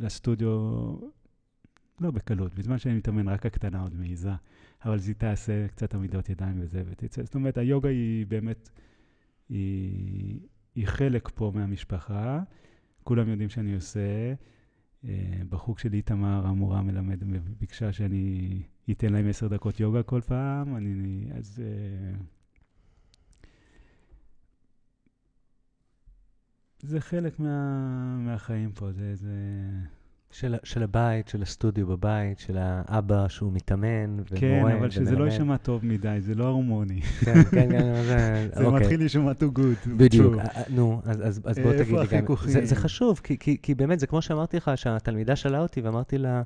Speaker 2: לסטודיו, לא בקלות, בזמן שאני מתאמן, רק הקטנה עוד מעיזה. אבל היא תעשה קצת עמידות ידיים וזה, ותצא. זאת אומרת, היוגה היא באמת, היא, היא חלק פה מהמשפחה. כולם יודעים שאני עושה. אה, בחוג של איתמר, המורה מלמד, ביקשה שאני אתן להם עשר דקות יוגה כל פעם, אני, אז... אה, זה חלק מה, מהחיים פה, זה, זה...
Speaker 1: של, של הבית, של הסטודיו בבית, של האבא שהוא מתאמן ומורה
Speaker 2: כן, אבל שזה לא
Speaker 1: ומלמד.
Speaker 2: יישמע טוב מדי, זה לא הרמוני.
Speaker 1: כן, כן, כן, זה...
Speaker 2: זה
Speaker 1: אוקיי.
Speaker 2: מתחיל להישמע too good.
Speaker 1: בדיוק. אה, אה, נו, אז, אז, אז בוא
Speaker 2: איפה
Speaker 1: תגיד לי גם? זה, זה חשוב, כי, כי, כי באמת, זה כמו שאמרתי לך, שהתלמידה שאלה אותי ואמרתי לה,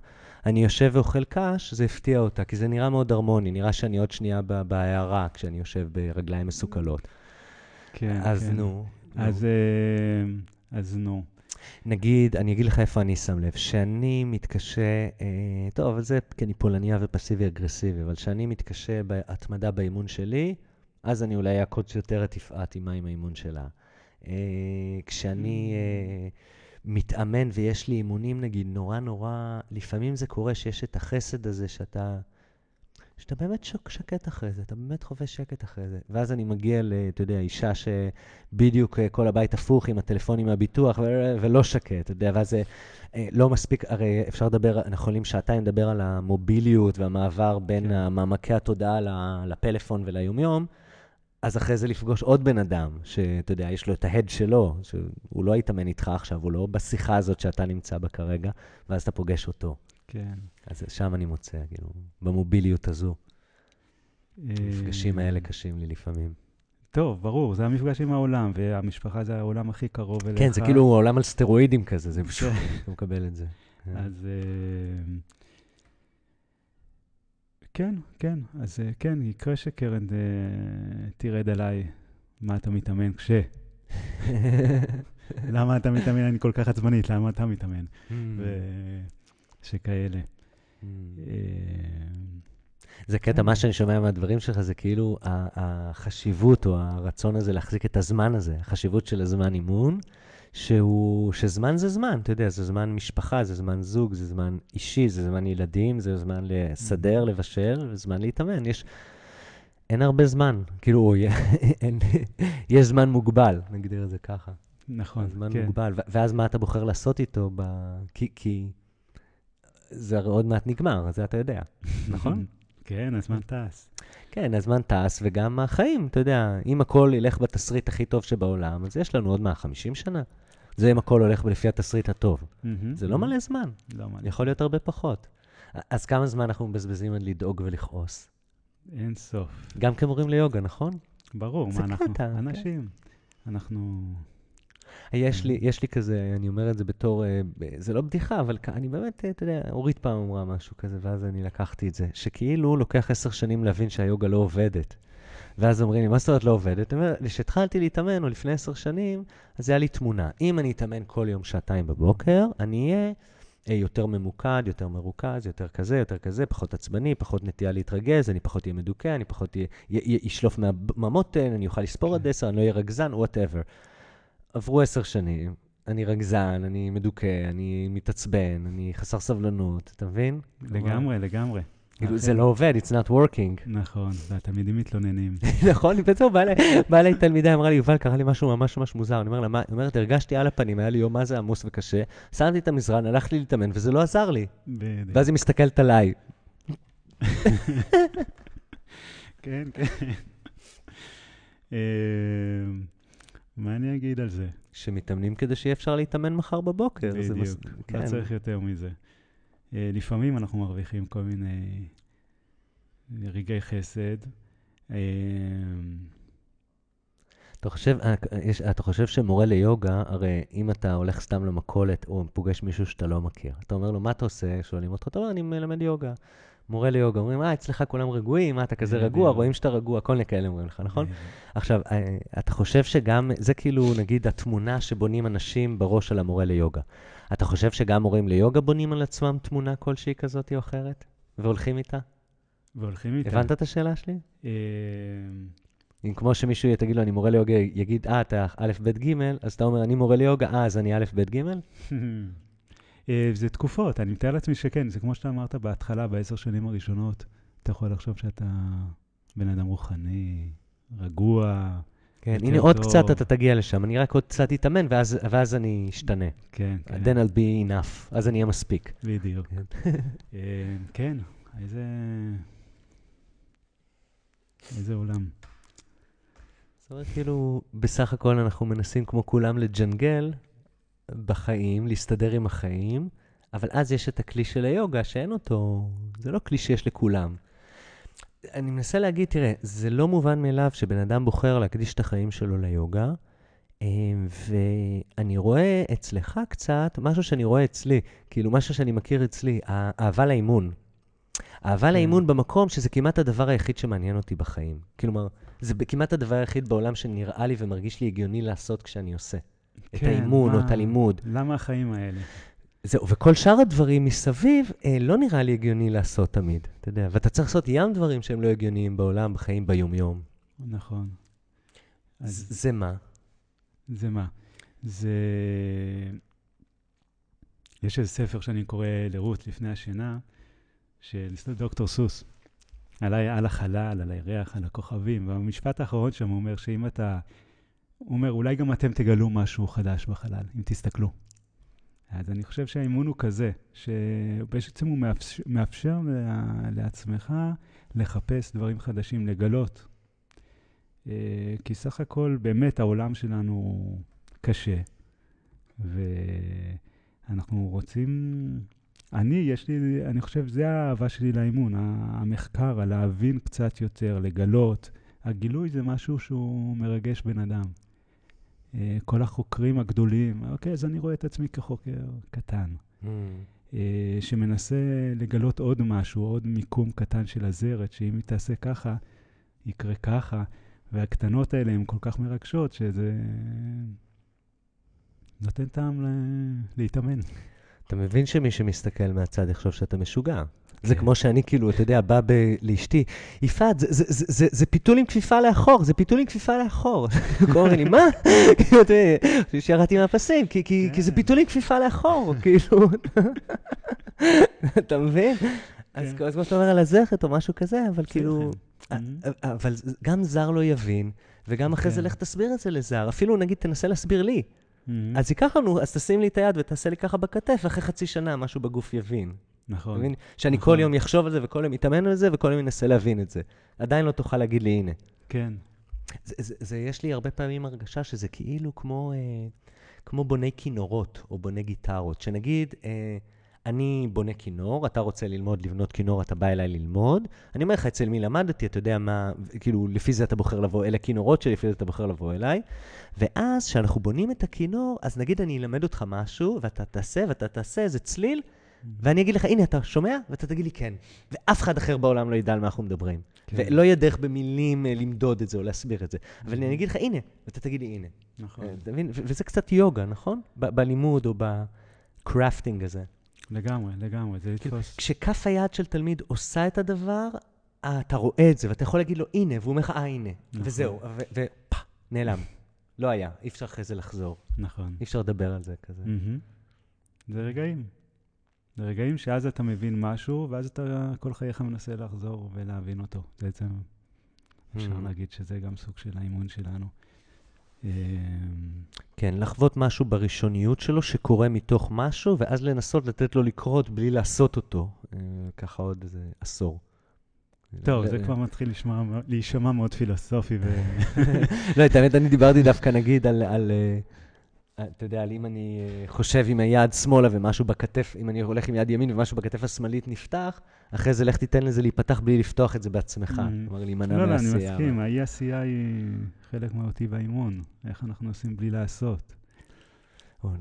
Speaker 1: אני יושב ואוכל קש, זה הפתיע אותה, כי זה נראה מאוד הרמוני, נראה שאני עוד שנייה ב- בהערה כשאני יושב ברגליים מסוכלות.
Speaker 2: כן,
Speaker 1: אז
Speaker 2: כן.
Speaker 1: נו, נו.
Speaker 2: אז, אה, אז נו.
Speaker 1: נגיד, אני אגיד לך איפה אני שם לב, שאני מתקשה, אה, טוב, אבל זה כי אני פולניה ופסיבי אגרסיבי, אבל שאני מתקשה בהתמדה באימון שלי, אז אני אולי אעקוץ יותר את יפעת עם האימון שלה. אה, כשאני אה, מתאמן ויש לי אימונים, נגיד, נורא נורא, לפעמים זה קורה שיש את החסד הזה שאתה... שאתה באמת שוק, שקט אחרי זה, אתה באמת חווה שקט אחרי זה. ואז אני מגיע ל, אתה יודע, אישה שבדיוק אה, כל הבית הפוך עם הטלפונים מהביטוח ו- ולא שקט, אתה יודע, ואז זה אה, לא מספיק, הרי אפשר לדבר, אנחנו יכולים שעתיים לדבר על המוביליות והמעבר בין
Speaker 2: כן.
Speaker 1: מעמקי התודעה לפלאפון וליומיום, אז אחרי זה לפגוש עוד בן אדם, שאתה יודע, יש לו את ההד שלו, שהוא לא יתאמן איתך עכשיו, הוא לא בשיחה הזאת שאתה נמצא בה כרגע, ואז אתה פוגש אותו.
Speaker 2: כן.
Speaker 1: אז שם אני מוצא, כאילו, במוביליות הזו. המפגשים
Speaker 2: אה,
Speaker 1: האלה קשים לי לפעמים.
Speaker 2: טוב, ברור, זה המפגש עם העולם, והמשפחה זה העולם הכי קרוב אליך.
Speaker 1: כן, זה כאילו עולם על סטרואידים כזה, זה
Speaker 2: כן.
Speaker 1: פשוט, אתה מקבל את זה.
Speaker 2: אז אה, כן, כן, אז אה, כן, יקרה שקרן תרד עליי מה אתה מתאמן כש... למה אתה מתאמן? אני כל כך עצבנית, למה אתה מתאמן?
Speaker 1: Mm.
Speaker 2: ושכאלה.
Speaker 1: Mm.
Speaker 2: אה,
Speaker 1: זה קטע, מה שאני שומע מהדברים שלך זה כאילו החשיבות או הרצון הזה להחזיק את הזמן הזה, החשיבות של הזמן אימון, שהוא, שזמן זה זמן, אתה יודע, זה זמן משפחה, זה זמן זוג, זה זמן אישי, זה זמן ילדים, זה זמן לסדר, לבשל, וזמן להתאמן. יש, אין הרבה זמן, כאילו, אין, יש זמן מוגבל, נגדיר את זה ככה.
Speaker 2: נכון,
Speaker 1: הזמן
Speaker 2: כן.
Speaker 1: מוגבל, ו- ואז מה אתה בוחר לעשות איתו? ב... כי, כי זה הרי עוד מעט נגמר, זה אתה יודע, נכון?
Speaker 2: כן, הזמן טס.
Speaker 1: כן, הזמן טס, וגם החיים, אתה יודע, אם הכל ילך בתסריט הכי טוב שבעולם, אז יש לנו עוד מה, 50 שנה? זה אם הכל הולך לפי התסריט הטוב. זה לא מלא זמן,
Speaker 2: לא מלא.
Speaker 1: יכול להיות הרבה פחות. אז כמה זמן אנחנו מבזבזים על לדאוג ולכעוס?
Speaker 2: אין סוף.
Speaker 1: גם כמורים ליוגה, נכון?
Speaker 2: ברור,
Speaker 1: זה
Speaker 2: מה אנחנו?
Speaker 1: קטע, כן.
Speaker 2: אנשים. אנחנו...
Speaker 1: יש לי, יש לי כזה, אני אומר את זה בתור, אה, זה לא בדיחה, אבל אני באמת, אה, אתה יודע, אורית פעם אמרה משהו כזה, ואז אני לקחתי את זה, שכאילו לוקח עשר שנים להבין שהיוגה לא עובדת. ואז אומרים לי, מה זאת אומרת לא עובדת? אני אומר, כשהתחלתי להתאמן, או לפני עשר שנים, אז היה לי תמונה. אם אני אתאמן כל יום שעתיים בבוקר, אני אהיה אה, יותר ממוקד, יותר מרוכז, יותר כזה, יותר כזה, פחות עצבני, פחות נטייה להתרגז, אני פחות אהיה מדוכא, אני פחות אשלוף מה- מהמותן, אני אוכל לספור עד
Speaker 2: כן.
Speaker 1: עשר, אני לא אהיה רגזן, whatever. עברו עשר שנים, אני רגזן, אני מדוכא, אני מתעצבן, אני חסר סבלנות, אתה מבין?
Speaker 2: לגמרי, לגמרי.
Speaker 1: כאילו,
Speaker 2: אכן.
Speaker 1: זה לא עובד, it's not working.
Speaker 2: נכון, והתלמידים מתלוננים.
Speaker 1: נכון, פתאום באה אליי- באה אליי תלמידה, אמרה לי, יובל, קרה לי משהו ממש ממש מוזר. אני אומר לה, מה? היא אומרת, הרגשתי על הפנים, היה לי יום מה זה עמוס וקשה, שמתי את המזרן, הלכתי להתאמן, וזה לא עזר לי.
Speaker 2: בדיוק.
Speaker 1: ואז היא מסתכלת עליי.
Speaker 2: כן, כן. מה אני אגיד על זה?
Speaker 1: שמתאמנים כדי שיהיה אפשר להתאמן מחר בבוקר. זה מס-
Speaker 2: בדיוק,
Speaker 1: כן.
Speaker 2: לא צריך יותר מזה. אה, לפעמים אנחנו מרוויחים כל מיני רגעי חסד. אה,
Speaker 1: אתה חושב, אה, יש, אתה חושב שמורה ליוגה, הרי אם אתה הולך סתם למכולת או פוגש מישהו שאתה לא מכיר, אתה אומר לו, מה אתה עושה? שואלים אותך, אתה אומר, אני מלמד יוגה. מורה ליוגה, אומרים, אה, אצלך כולם רגועים, מה, אתה כזה. רגוע, רואים שאתה רגוע, כל מיני כאלה אומרים לך, נכון? עכשיו, אה, אתה חושב שגם, זה כאילו, נגיד, התמונה שבונים אנשים בראש של המורה ליוגה. אתה חושב שגם מורים ליוגה בונים על עצמם תמונה כלשהי כזאת או אחרת? והולכים איתה?
Speaker 2: והולכים איתה.
Speaker 1: הבנת את השאלה שלי?
Speaker 2: אה,
Speaker 1: אם כמו שמישהו תגיד לו, אני מורה ליוגה, יגיד, אה, אתה א', ב', ג', אז אתה אומר, אני מורה ליוגה, אה, אז אני א', ב', ג'?
Speaker 2: אה, זה תקופות, אני מתאר לעצמי שכן, זה כמו שאתה אמרת בהתחלה, בעשר שנים הראשונות, אתה יכול לחשוב שאתה בן אדם רוחני, רגוע,
Speaker 1: כן, הנה עוד
Speaker 2: טוב.
Speaker 1: קצת אתה תגיע לשם, אני רק עוד קצת אתאמן, ואז, ואז אני אשתנה.
Speaker 2: כן, כן,
Speaker 1: then I'll be enough, אז אני אהיה מספיק.
Speaker 2: בדיוק.
Speaker 1: כן.
Speaker 2: אה, כן, איזה... איזה עולם.
Speaker 1: זאת אומרת, כאילו, בסך הכל אנחנו מנסים כמו כולם לג'נגל בחיים, להסתדר עם החיים, אבל אז יש את הכלי של היוגה, שאין אותו, זה לא כלי שיש לכולם. אני מנסה להגיד, תראה, זה לא מובן מאליו שבן אדם בוחר להקדיש את החיים שלו ליוגה, אה, ואני רואה אצלך קצת משהו שאני רואה אצלי, כאילו משהו שאני מכיר אצלי, האהבה לאימון. אהבה
Speaker 2: כן.
Speaker 1: לאימון במקום שזה כמעט הדבר היחיד שמעניין אותי בחיים. כלומר, זה כמעט הדבר היחיד בעולם שנראה לי ומרגיש לי הגיוני לעשות כשאני עושה. את
Speaker 2: כן,
Speaker 1: האימון או
Speaker 2: מה-
Speaker 1: את הלימוד.
Speaker 2: למה החיים האלה?
Speaker 1: זהו, וכל שאר הדברים מסביב אה, לא נראה לי הגיוני לעשות תמיד, אתה יודע. ואתה צריך לעשות ים דברים שהם לא הגיוניים בעולם, בחיים ביומיום.
Speaker 2: נכון.
Speaker 1: אז זה מה?
Speaker 2: זה מה? זה... יש איזה ספר שאני קורא לרות לפני השינה, של דוקטור סוס, על, ה- על החלל, על הירח, על הכוכבים, והמשפט האחרון שם אומר שאם אתה... הוא אומר, אולי גם אתם תגלו משהו חדש בחלל, אם תסתכלו. אז אני חושב שהאימון הוא כזה, שבעצם הוא מאפשר, מאפשר לעצמך לחפש דברים חדשים, לגלות. אה, כי סך הכל, באמת, העולם שלנו קשה, ואנחנו רוצים... אני, יש לי, אני חושב, זה האהבה שלי לאימון, המחקר, הלהבין קצת יותר, לגלות. הגילוי זה משהו שהוא מרגש בן אדם. כל החוקרים הגדולים, אוקיי, אז אני רואה את עצמי כחוקר קטן,
Speaker 1: Mm.
Speaker 2: אה, שמנסה לגלות עוד משהו, עוד מיקום קטן של הזרת, שאם היא תעשה ככה, יקרה ככה, והקטנות האלה הן כל כך מרגשות, שזה נותן טעם ל- להתאמן.
Speaker 1: אתה מבין שמי שמסתכל מהצד יחשוב שאתה משוגע. זה. כמו שאני, כאילו, אתה יודע, בא ב- לאשתי, יפעת, זה, זה, זה, זה, זה פיתול עם כפיפה לאחור, זה פיתול עם כפיפה לאחור. אומר לי, מה? כאילו, אתה יודע, שירדתי מהפסים, כי, כי, כי זה
Speaker 2: כן.
Speaker 1: פיתול עם כפיפה לאחור, כאילו. אתה מבין? אז. אז כמו שאתה אומר על הזכת או משהו כזה, אבל כאילו... א- אבל גם זר לא יבין, וגם אחרי זה
Speaker 2: כן.
Speaker 1: לך תסביר את זה לזר. אפילו נגיד, תנסה להסביר לי.
Speaker 2: מהמם.
Speaker 1: אז ייקח לנו, אז תשים לי את היד ותעשה לי ככה בכתף, ואחרי חצי שנה משהו בגוף יבין.
Speaker 2: נכון.
Speaker 1: מבין? שאני
Speaker 2: נכון.
Speaker 1: כל יום אחשוב על זה, וכל יום אתאמן על זה, וכל יום אנסה להבין את זה. עדיין לא תוכל להגיד לי, הנה.
Speaker 2: כן.
Speaker 1: זה, זה, זה, יש לי הרבה פעמים הרגשה שזה כאילו כמו, אה, כמו בוני כינורות, או בוני גיטרות. שנגיד, אה, אני בונה כינור, אתה רוצה ללמוד לבנות כינור, אתה בא אליי ללמוד. אני אומר לך, אצל מי למדתי, אתה יודע מה, כאילו, לפי זה אתה בוחר לבוא, אלה הכינורות שלי, לפי זה אתה בוחר לבוא אליי. ואז, כשאנחנו בונים את הכינור, אז נגיד אני אלמד אותך משהו, ואתה תעשה, ואתה תעשה איזה צליל, ואני אגיד לך, הנה, אתה שומע? ואתה תגיד לי כן. ואף אחד אחר בעולם לא ידע על מה אנחנו מדברים.
Speaker 2: כן.
Speaker 1: ולא יהיה דרך במילים אה, למדוד את זה או להסביר את זה. אבל אני אגיד לך, הנה, ואתה תגיד לי, הנה.
Speaker 2: נכון.
Speaker 1: אה, אתה מבין? וזה קצת יוגה, נכון? בלימוד או ב-crafting הזה.
Speaker 2: לגמרי, לגמרי. זה
Speaker 1: כאילו,
Speaker 2: לתפוס...
Speaker 1: כשכף היד של תלמיד עושה את הדבר, אתה רואה את זה, ואתה יכול להגיד לו, הנה, והוא אומר לך, אה, הנה.
Speaker 2: נכון.
Speaker 1: וזהו, ו- ופה, נעלם. לא היה, אי אפשר אחרי זה לחזור.
Speaker 2: נכון.
Speaker 1: אי אפשר לדבר על זה כזה.
Speaker 2: זה רגעים. זה רגעים שאז אתה מבין משהו, ואז אתה כל חייך מנסה לחזור ולהבין אותו. בעצם אפשר
Speaker 1: Mm.
Speaker 2: להגיד שזה גם סוג של האימון שלנו. אמ,
Speaker 1: כן, לחוות משהו בראשוניות שלו שקורה מתוך משהו, ואז לנסות לתת לו לקרות בלי לעשות אותו. אה, ככה עוד איזה עשור.
Speaker 2: טוב, זה כבר מתחיל להישמע מאוד פילוסופי.
Speaker 1: לא, את האמת, אני דיברתי דווקא, נגיד, על, על אה, אתה יודע, אם אני אה, חושב עם היד שמאלה ומשהו בכתף, אם אני הולך עם יד ימין ומשהו בכתף השמאלית נפתח, אחרי זה לך תיתן לזה להיפתח בלי לפתוח את זה בעצמך. כלומר, להימנע
Speaker 2: לא, לא, אני
Speaker 1: מעשייה.
Speaker 2: מסכים, האי-עשייה היא חלק מהותי באימון. איך אנחנו עושים בלי לעשות.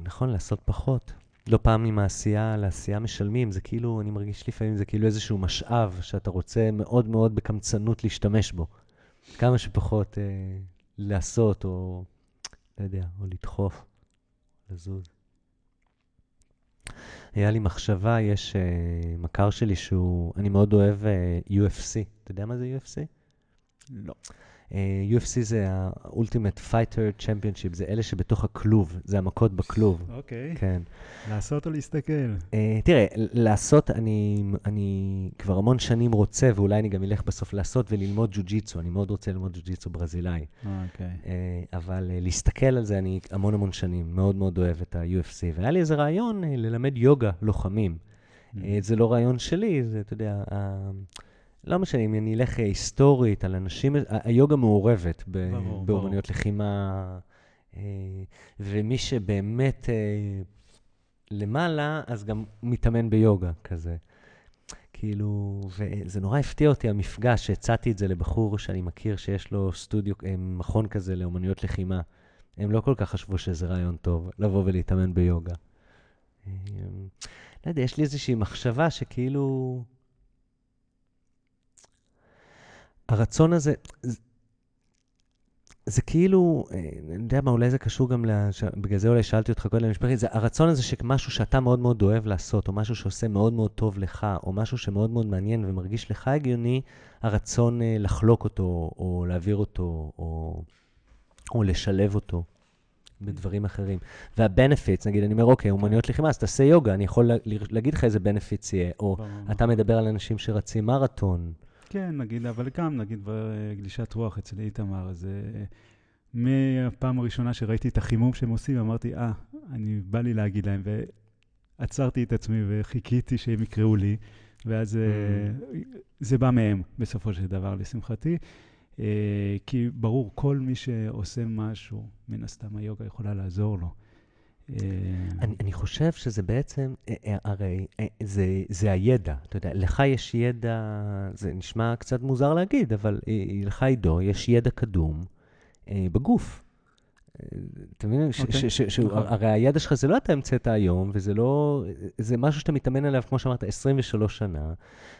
Speaker 1: נכון, לעשות פחות. לא פעם עם העשייה לעשייה משלמים, זה כאילו, אני מרגיש לפעמים, זה כאילו איזשהו משאב שאתה רוצה מאוד מאוד בקמצנות להשתמש בו. כמה שפחות אה, לעשות, או לא יודע, או לדחוף, לזוז. היה לי מחשבה, יש אה, מכר שלי שהוא, אני מאוד אוהב אה, UFC. אתה יודע מה זה UFC?
Speaker 2: לא.
Speaker 1: אה, UFC זה ה-Ultimate Fighter Championship, זה אלה שבתוך הכלוב, זה המכות בכלוב.
Speaker 2: אוקיי.
Speaker 1: כן.
Speaker 2: לעשות או להסתכל?
Speaker 1: אה, תראה, לעשות, אני, אני כבר המון שנים רוצה, ואולי אני גם אלך בסוף לעשות וללמוד ג'ו-ג'יצו. אני מאוד רוצה ללמוד ג'ו-ג'יצו ברזילאי.
Speaker 2: אוקיי.
Speaker 1: אה, אבל אה, להסתכל על זה, אני המון המון שנים מאוד מאוד אוהב את ה-UFC. והיה לי איזה רעיון ללמד יוגה לוחמים. אה, זה לא רעיון שלי, זה, אתה יודע, לא משנה, אם אני אלך אה, היסטורית על אנשים, ה- היוגה מעורבת ב-
Speaker 2: ברור,
Speaker 1: באומנויות לחימה, אה, ומי שבאמת אה, למעלה, אז גם מתאמן ביוגה כזה. כאילו, וזה נורא הפתיע אותי המפגש, שהצעתי את זה לבחור שאני מכיר שיש לו סטודיו, אה, מכון כזה לאומנויות לחימה. הם לא כל כך חשבו שזה רעיון טוב, לבוא ולהתאמן ביוגה. אה, לא יודע, יש לי איזושהי מחשבה שכאילו... הרצון הזה, זה, זה כאילו, אה, אני יודע מה, אולי זה קשור גם, לש... בגלל זה אולי שאלתי אותך קודם משפחי, זה הרצון הזה שמשהו שאתה מאוד מאוד אוהב לעשות, או משהו שעושה מאוד מאוד טוב לך, או משהו שמאוד מאוד מעניין ומרגיש לך הגיוני, הרצון אה, לחלוק אותו, או להעביר אותו, או, או לשלב אותו. בדברים אחרים. וה-benefits, נגיד, אני אומר, אוקיי, אומנויות לחימה, אז תעשה יוגה, אני יכול לה- להגיד לך איזה benefits יהיה, או. אתה מדבר על אנשים שרצים מרתון.
Speaker 2: כן, נגיד, אבל גם, נגיד, בגלישת רוח אצל איתמר, אז אה, מהפעם הראשונה שראיתי את החימום שהם עושים, אמרתי, אה, אני, בא לי להגיד להם, ועצרתי את עצמי וחיכיתי שהם יקראו לי, ואז אה, זה בא מהם, בסופו של דבר, לשמחתי. אה, כי ברור, כל מי שעושה משהו, מן הסתם היוגה יכולה לעזור לו. אה,
Speaker 1: אני, אני חושב שזה בעצם, אה, אה, הרי זה, זה הידע, אתה יודע, לך יש ידע, זה נשמע קצת מוזר להגיד, אבל לך עידו, יש ידע קדום בגוף. אתה מבין?
Speaker 2: אוקיי, נכון.
Speaker 1: הרי הידע שלך זה לא אתה המצאת היום, וזה לא, זה משהו שאתה מתאמן עליו, כמו שאמרת, 23 שנה,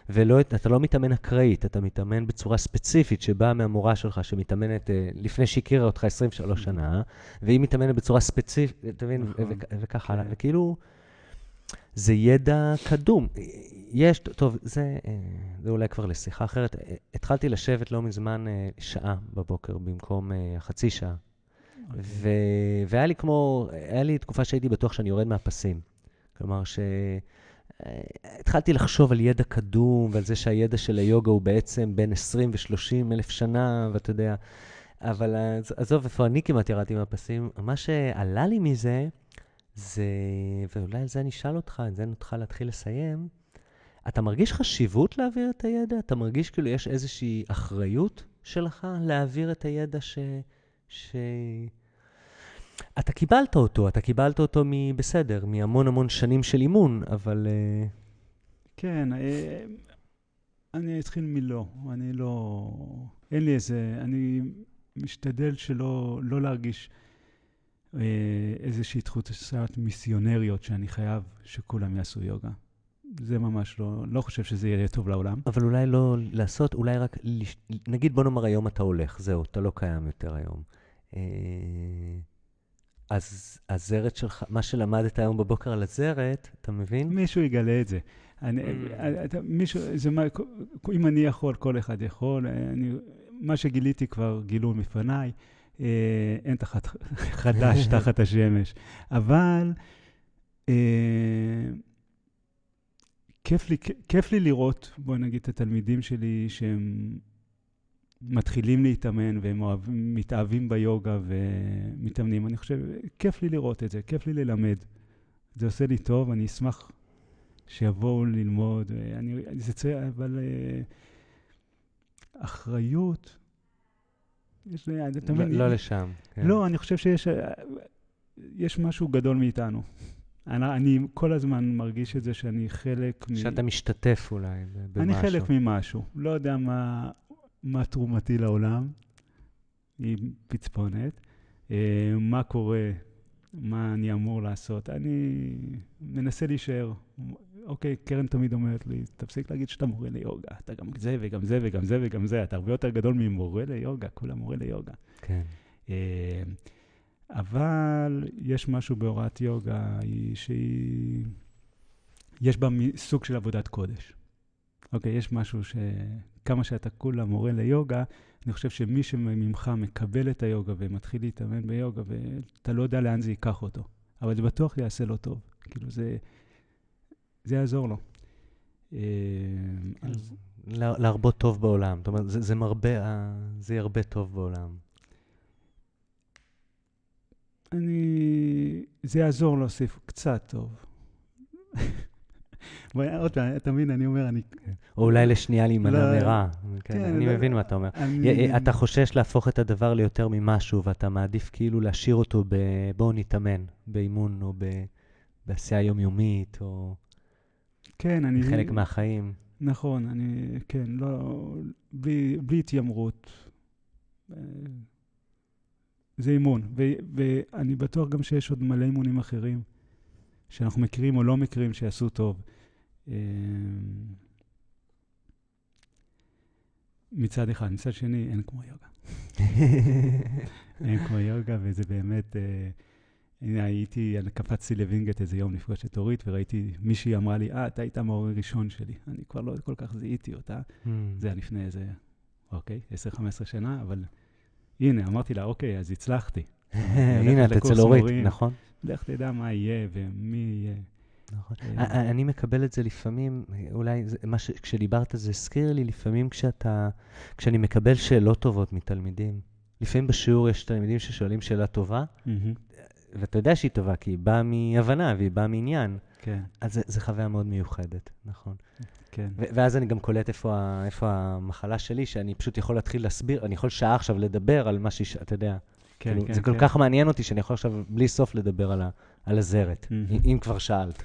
Speaker 1: ואתה לא מתאמן אקראית, אתה מתאמן בצורה ספציפית שבאה מהמורה שלך, שמתאמנת אה, לפני שהכירה אותך 23 שנה, והיא מתאמנת בצורה ספציפית, אתה מבין?
Speaker 2: נכון.
Speaker 1: ו- ו- וככה
Speaker 2: כן.
Speaker 1: הלאה. וכאילו, זה ידע קדום. יש, טוב, זה, אה, זה אולי כבר לשיחה אחרת. אה, התחלתי לשבת לא מזמן שעה בבוקר במקום חצי שעה. ו... והיה לי כמו, היה לי תקופה שהייתי בטוח שאני יורד מהפסים. כלומר, ש... אה, התחלתי לחשוב על ידע קדום ועל זה שהידע של היוגה הוא בעצם בין 20 ו-30 אלף שנה, ואתה יודע, אבל עז- עזוב, איפה אני כמעט ירדתי מהפסים, מה שעלה לי מזה, זה, ואולי על זה אני אשאל אותך, על זה נוכל להתחיל לסיים, אתה מרגיש חשיבות להעביר את הידע? אתה מרגיש כאילו יש איזושהי אחריות שלך להעביר את הידע ש... ש... אתה קיבלת אותו, אתה קיבלת אותו מ... בסדר, מהמון המון שנים של אימון, אבל... אה,
Speaker 2: כן, אה, אני אתחיל מלא. אני לא... אין לי איזה... אני משתדל שלא לא להרגיש אה, איזושהי תחושת מיסיונריות שאני חייב שכולם יעשו יוגה. זה ממש לא... לא חושב שזה יהיה טוב לעולם.
Speaker 1: אבל אולי לא לעשות, אולי רק... לש... נגיד, בוא נאמר היום אתה הולך, זהו, אתה לא קיים יותר היום. אז הזרת שלך, מה שלמדת היום בבוקר על הזרת, אתה מבין?
Speaker 2: מישהו יגלה את זה. אני,
Speaker 1: Mm.
Speaker 2: אתה, מישהו, זה מה, אם אני יכול, כל אחד יכול. אני, מה שגיליתי כבר גילו מפניי. אה, אין תחת, חדש תחת השמש. אבל אה, כיף, לי, כיף לי לראות, בואי נגיד, את התלמידים שלי שהם מתחילים להתאמן והם מתאהבים ביוגה ומתאמנים. אני חושב, כיף לי לראות את זה, כיף לי ללמד. זה עושה לי טוב, אני אשמח שיבואו ללמוד. אני, זה צריך, אבל uh, אחריות,
Speaker 1: יש לי, אתה מבין? לא, לא לשם.
Speaker 2: כן. לא, אני חושב שיש יש משהו גדול מאיתנו. אני, אני כל הזמן מרגיש את זה שאני חלק
Speaker 1: מ... שאתה משתתף אולי במשהו.
Speaker 2: אני חלק ממשהו. לא יודע מה, מה תרומתי לעולם, היא פצפונת. אה, מה קורה, מה אני אמור לעשות. אני מנסה להישאר. אוקיי, קרן תמיד אומרת לי, תפסיק להגיד שאתה מורה ליוגה. אתה גם זה וגם זה וגם זה וגם זה. אתה הרבה יותר גדול ממורה ליוגה, כולה מורה ליוגה.
Speaker 1: כן.
Speaker 2: אה, אבל יש משהו בהוראת יוגה שהיא... יש בה סוג של עבודת קודש. אוקיי, יש משהו שכמה שאתה כולה מורה ליוגה, אני חושב שמי שממך מקבל את היוגה ומתחיל להתאמן ביוגה, ואתה לא יודע לאן זה ייקח אותו, אבל זה בטוח יעשה לו טוב. כאילו, זה, זה יעזור לו.
Speaker 1: אז... להרבות טוב בעולם. זאת אומרת, זה, זה מרבה, זה ירבה טוב בעולם.
Speaker 2: אני... זה יעזור להוסיף קצת טוב. עוד פעם, אתה מבין, אני אומר, אני...
Speaker 1: או אולי לשנייה להימנע לא, מרע. כן, כן, אני לא, מבין מה אתה אומר. אתה חושש להפוך את הדבר ליותר ממשהו, ואתה מעדיף כאילו להשאיר אותו ב... בואו נתאמן, באימון או בעשייה יומיומית, או...
Speaker 2: כן, אני...
Speaker 1: חלק מהחיים.
Speaker 2: נכון, אני... כן, לא... בלי התיימרות. אה, זה אימון, ואני בטוח גם שיש עוד מלא אימונים אחרים שאנחנו מכירים או לא מכירים שיעשו טוב. אמ, מצד אחד. מצד שני, אין כמו יוגה. אין כמו יוגה, וזה באמת... אה, הנה, הייתי, קפצתי לווינגייט איזה יום לפגוש את אורית, וראיתי, מישהי אמרה לי, אה, אתה היית המורה הראשון שלי. אני כבר לא כל כך זיהיתי אותה. Mm. זה היה לפני איזה, אוקיי, 10-15 שנה, אבל הנה, אמרתי לה, אוקיי, אז הצלחתי.
Speaker 1: הנה, את אצל אורית, נכון?
Speaker 2: לך תדע מה יהיה ומי יהיה.
Speaker 1: נכון. אה, אני מקבל את זה לפעמים, אולי מה ש... כשדיברת זה הזכיר לי לפעמים כשאתה, כשאני מקבל שאלות טובות מתלמידים. לפעמים בשיעור יש תלמידים ששואלים שאלה טובה, ואתה יודע שהיא טובה, כי היא באה מהבנה והיא באה מעניין.
Speaker 2: כן.
Speaker 1: אז זו חוויה מאוד מיוחדת, נכון.
Speaker 2: כן.
Speaker 1: ואז אני גם קולט איפה, איפה המחלה שלי, שאני פשוט יכול להתחיל להסביר, אני יכול שעה עכשיו לדבר על מה שיש, אתה יודע. כן, כאילו, כן, זה כן. כל כך מעניין אותי שאני יכול עכשיו בלי סוף לדבר על, ה, על הזרת, mm-hmm. אם כבר שאלת.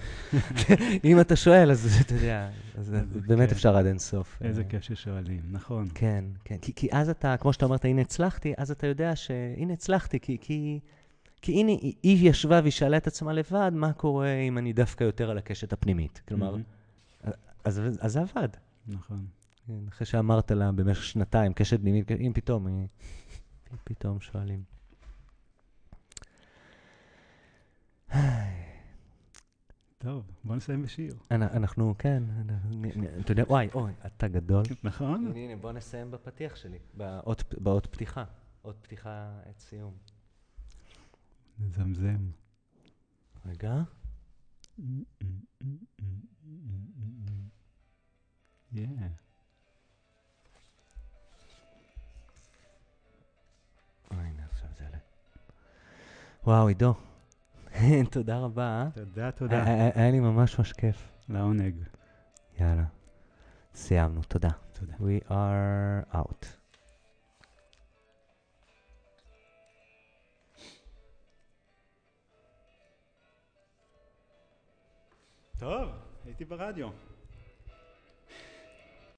Speaker 1: אם אתה שואל, אז אתה יודע, אז באמת כן. אפשר עד אין סוף.
Speaker 2: איזה כיף ששואלים, נכון.
Speaker 1: כן, כן. כי, כי אז אתה, כמו שאתה אמרת, הנה הצלחתי, אז אתה יודע שהנה הצלחתי, כי, כי, כי הנה, היא ישבה והיא שאלה את עצמה לבד, מה קורה אם אני דווקא יותר על הקשת הפנימית. כלומר, mm-hmm. אז, אז זה עבד.
Speaker 2: נכון.
Speaker 1: כן, אחרי שאמרת לה במשך שנתיים, קשת פנימית, אם פתאום, פתאום שואלים.
Speaker 2: טוב, בוא נסיים בשיר.
Speaker 1: אנחנו, כן, אתה יודע, וואי, אוי, אתה גדול.
Speaker 2: נכון.
Speaker 1: הנה, הנה, בוא נסיים בפתיח שלי, באות פתיחה. אות פתיחה, את סיום.
Speaker 2: נזמזם.
Speaker 1: רגע.
Speaker 2: Yeah.
Speaker 1: וואו, עידו. תודה רבה. אה?
Speaker 2: תודה, תודה.
Speaker 1: היה לי ממש ממש כיף.
Speaker 2: לעונג.
Speaker 1: יאללה. סיימנו, תודה.
Speaker 2: תודה.
Speaker 1: We are out.
Speaker 2: טוב, הייתי ברדיו.